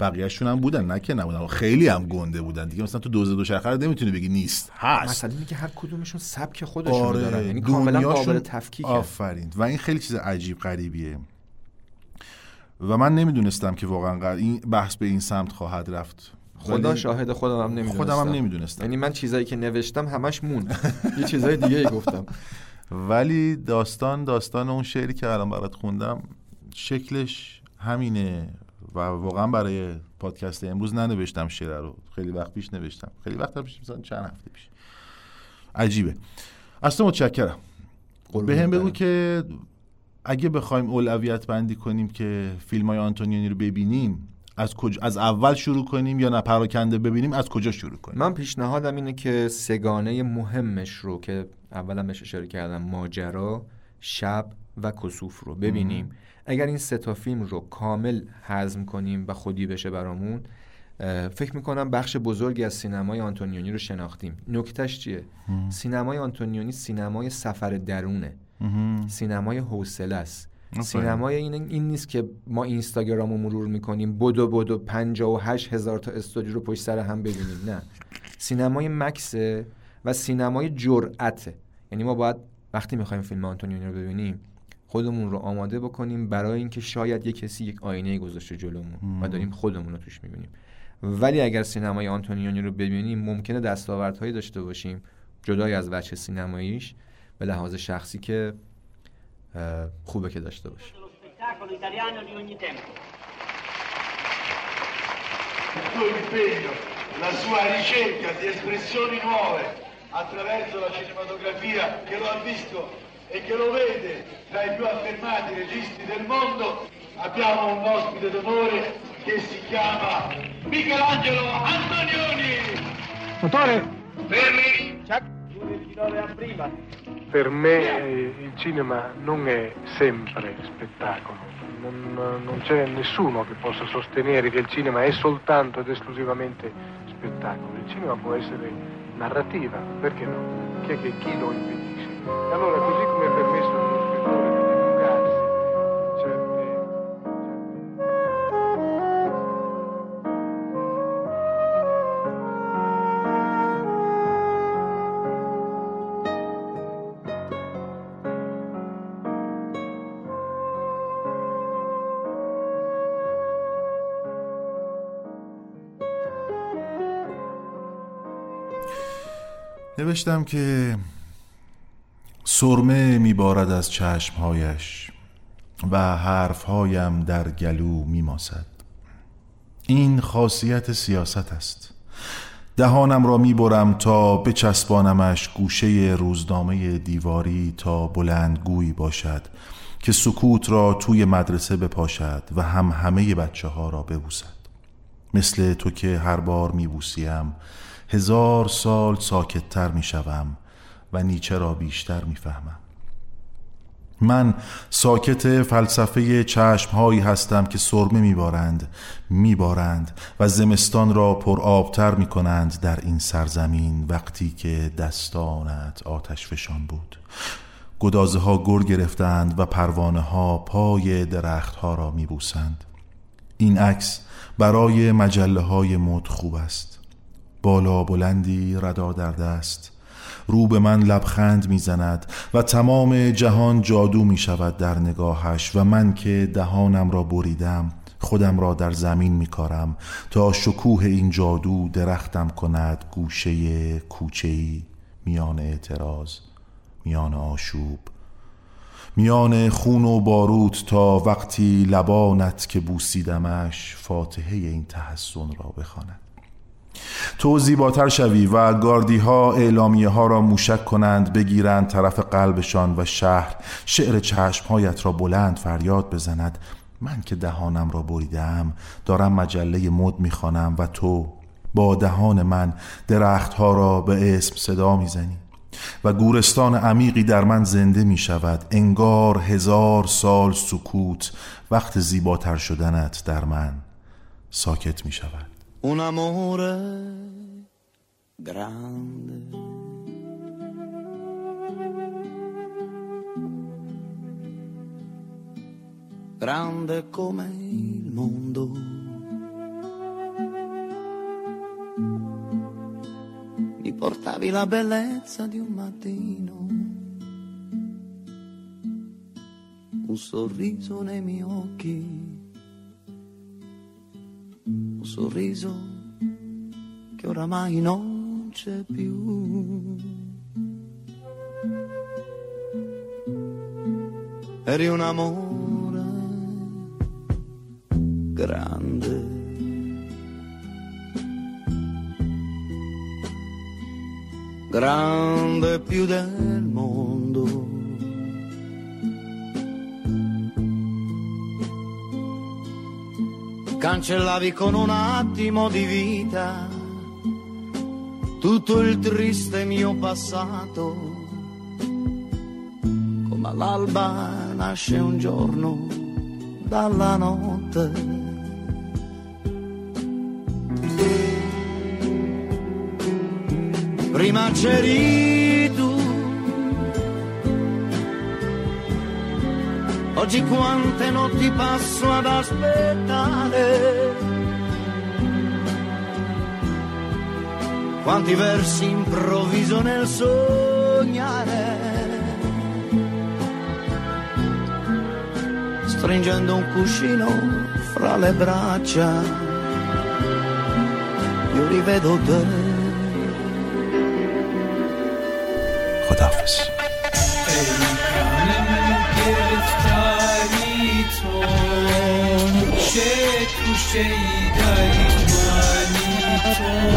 بقیهشون هم بودن نه که نبودن. خیلی هم گنده بودن دیگه. مثلا تو دوز دو شرخه رو نمی‌تونی بگی نیست هست. مثلا اینه که هر کدومشون سبک خودشون آره دارن. یعنی کاملا قابل تفکیکه. آفرین. و این خیلی چیز عجیب غریبیه. و من نمی‌دونستم که واقعا این بحث به این سمت خواهد رفت. خدا شاهد خودم هم نمی‌دونستم. خودم هم نمی‌دونستم. یعنی من چیزایی که نوشتم همش مون. یه چیزای دیگه ای گفتم. ولی داستان داستان اون شعری که الان برات خوندم شکلش همینه و واقعا برای پادکست امروز ننوشتم شعر رو. خیلی وقت پیش نوشتم. خیلی وقت پیش مثلا چند هفته پیش. عجیبه. از تو متشکرم. به هم بگو که اگه بخوایم اولویت بندی کنیم که فیلم های آنتونیونی رو ببینیم از کجا از اول شروع کنیم یا نه پراکنده ببینیم از کجا شروع کنیم؟ من پیشنهادم اینه که سگانه مهمش رو که اولا بهش اشاره کردم ماجرا شب و کسوف رو ببینیم. اگر این سه تا فیلم رو کامل هضم کنیم و خودی بشه برامون فکر می‌کنم بخش بزرگی از سینمای آنتونیونی رو شناختیم. نکتهش چیه؟ مم. سینمای آنتونیونی سینمای سفر درونه. مهم. سینمای حوصله است. سینمای این این نیست که ما اینستاگرام رو مرور می‌کنیم بدو بدو 58 هزار تا استودیو رو پشت سر هم ببینیم. نه. سینمای مکثه و سینمای جرأته یعنی ما باید وقتی می‌خوایم فیلم آنتونیونی رو ببینیم خودمون رو آماده بکنیم برای اینکه شاید یه کسی یک آینه گذاشته جلومون. و داریم خودمون رو توش می‌بینیم. ولی اگر سینمای آنتونیونی رو ببینیم ممکنه دستاوردهایی داشته باشیم جدای از وجه سینماییش به لحاظ شخصی که خوبه که داشته باشه spettacolo italiano di ogni tempo. il suo impegno, la sua ricerca di espressioni nuove attraverso la cinematografia che lo ha visto e che lo vede tra i più affermati registi del mondo, abbiamo un ospite d'onore che si chiama Michelangelo Antonioni. Motore! Fermi! prima. Per me eh, il cinema non è sempre spettacolo. Non, non c'è nessuno che possa sostenere che il cinema è soltanto ed esclusivamente spettacolo. Il cinema può essere narrativa, perché no? Chi è che chi lo impedisce? Allora così come نوشتم که سرمه میبارد از چشمهایش و حرفهایم در گلو میماسد. این خاصیت سیاست است. دهانم را می‌برم تا بچسبانمش گوشه روزنامه دیواری تا بلندگویی باشد که سکوت را توی مدرسه بپاشد و هم همه بچه ها را ببوسد. مثل تو که هر بار میبوسیم هزار سال ساکتتر می‌شوم و نیچه را بیشتر می‌فهمم. من ساکت فلسفه چشمهایی هستم که سرمه میبارند میبارند و زمستان را پر آبتر می‌کنند در این سرزمین وقتی که دستانت آتش فشان بود. گدازه ها گر گرفتند و پروانه ها پای درخت ها را می بوسند. این عکس برای مجله های مد خوب است. بالا بلندی ردا در دست. رو به من لبخند می‌زند و تمام جهان جادو می شود در نگاهش و من که دهانم را بریدم خودم را در زمین می کارم تا شکوه این جادو درختم کند گوشه کوچهی میان اعتراض میان آشوب. میان خون و باروت تا وقتی لبانت که بوسیدمش فاتحه این تحسن را بخواند. تو زیباتر شوی و گاردی ها اعلامیه ها را موشک کنند بگیرند طرف قلبشان و شهر. شعر چشمهایت را بلند فریاد بزند. من که دهانم را بریدم دارم مجله مد می‌خوانم و تو با دهان من درختها را به اسم صدا می‌زنی. و گورستان عمیقی در من زنده می شود انگار هزار سال سکوت وقت زیباتر شدنت در من ساکت می شود Un amore grande. Grande come il mondo. Mi portavi la bellezza di un mattino. Un sorriso nei miei occhi sorriso che oramai non c'è più. Eri un amore grande. Grande più del mondo. Cancellavi con un attimo di vita tutto il triste mio passato. Come all'alba nasce un giorno dalla notte. Prima c'eri Oggi quante notti passo ad aspettare. Quanti versi improvviso nel sognare. Stringendo un cuscino fra le braccia, io rivedo te. Godafis. Hey. مالیتون چه توشه ای دارید مالیتون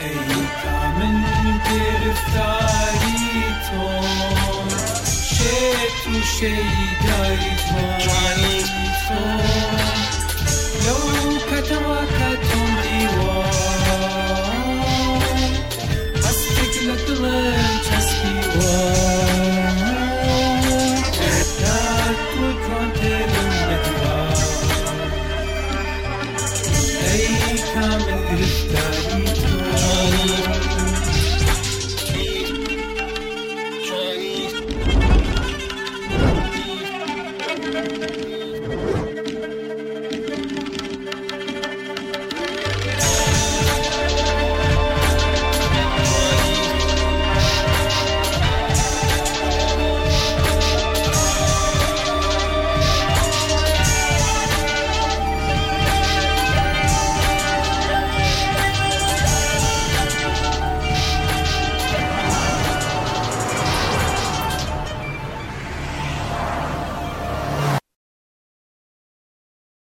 ای کامن گرفتاریتون چه توشه ای دارید مالیتون لو كتواكتم ديوان بس تقلق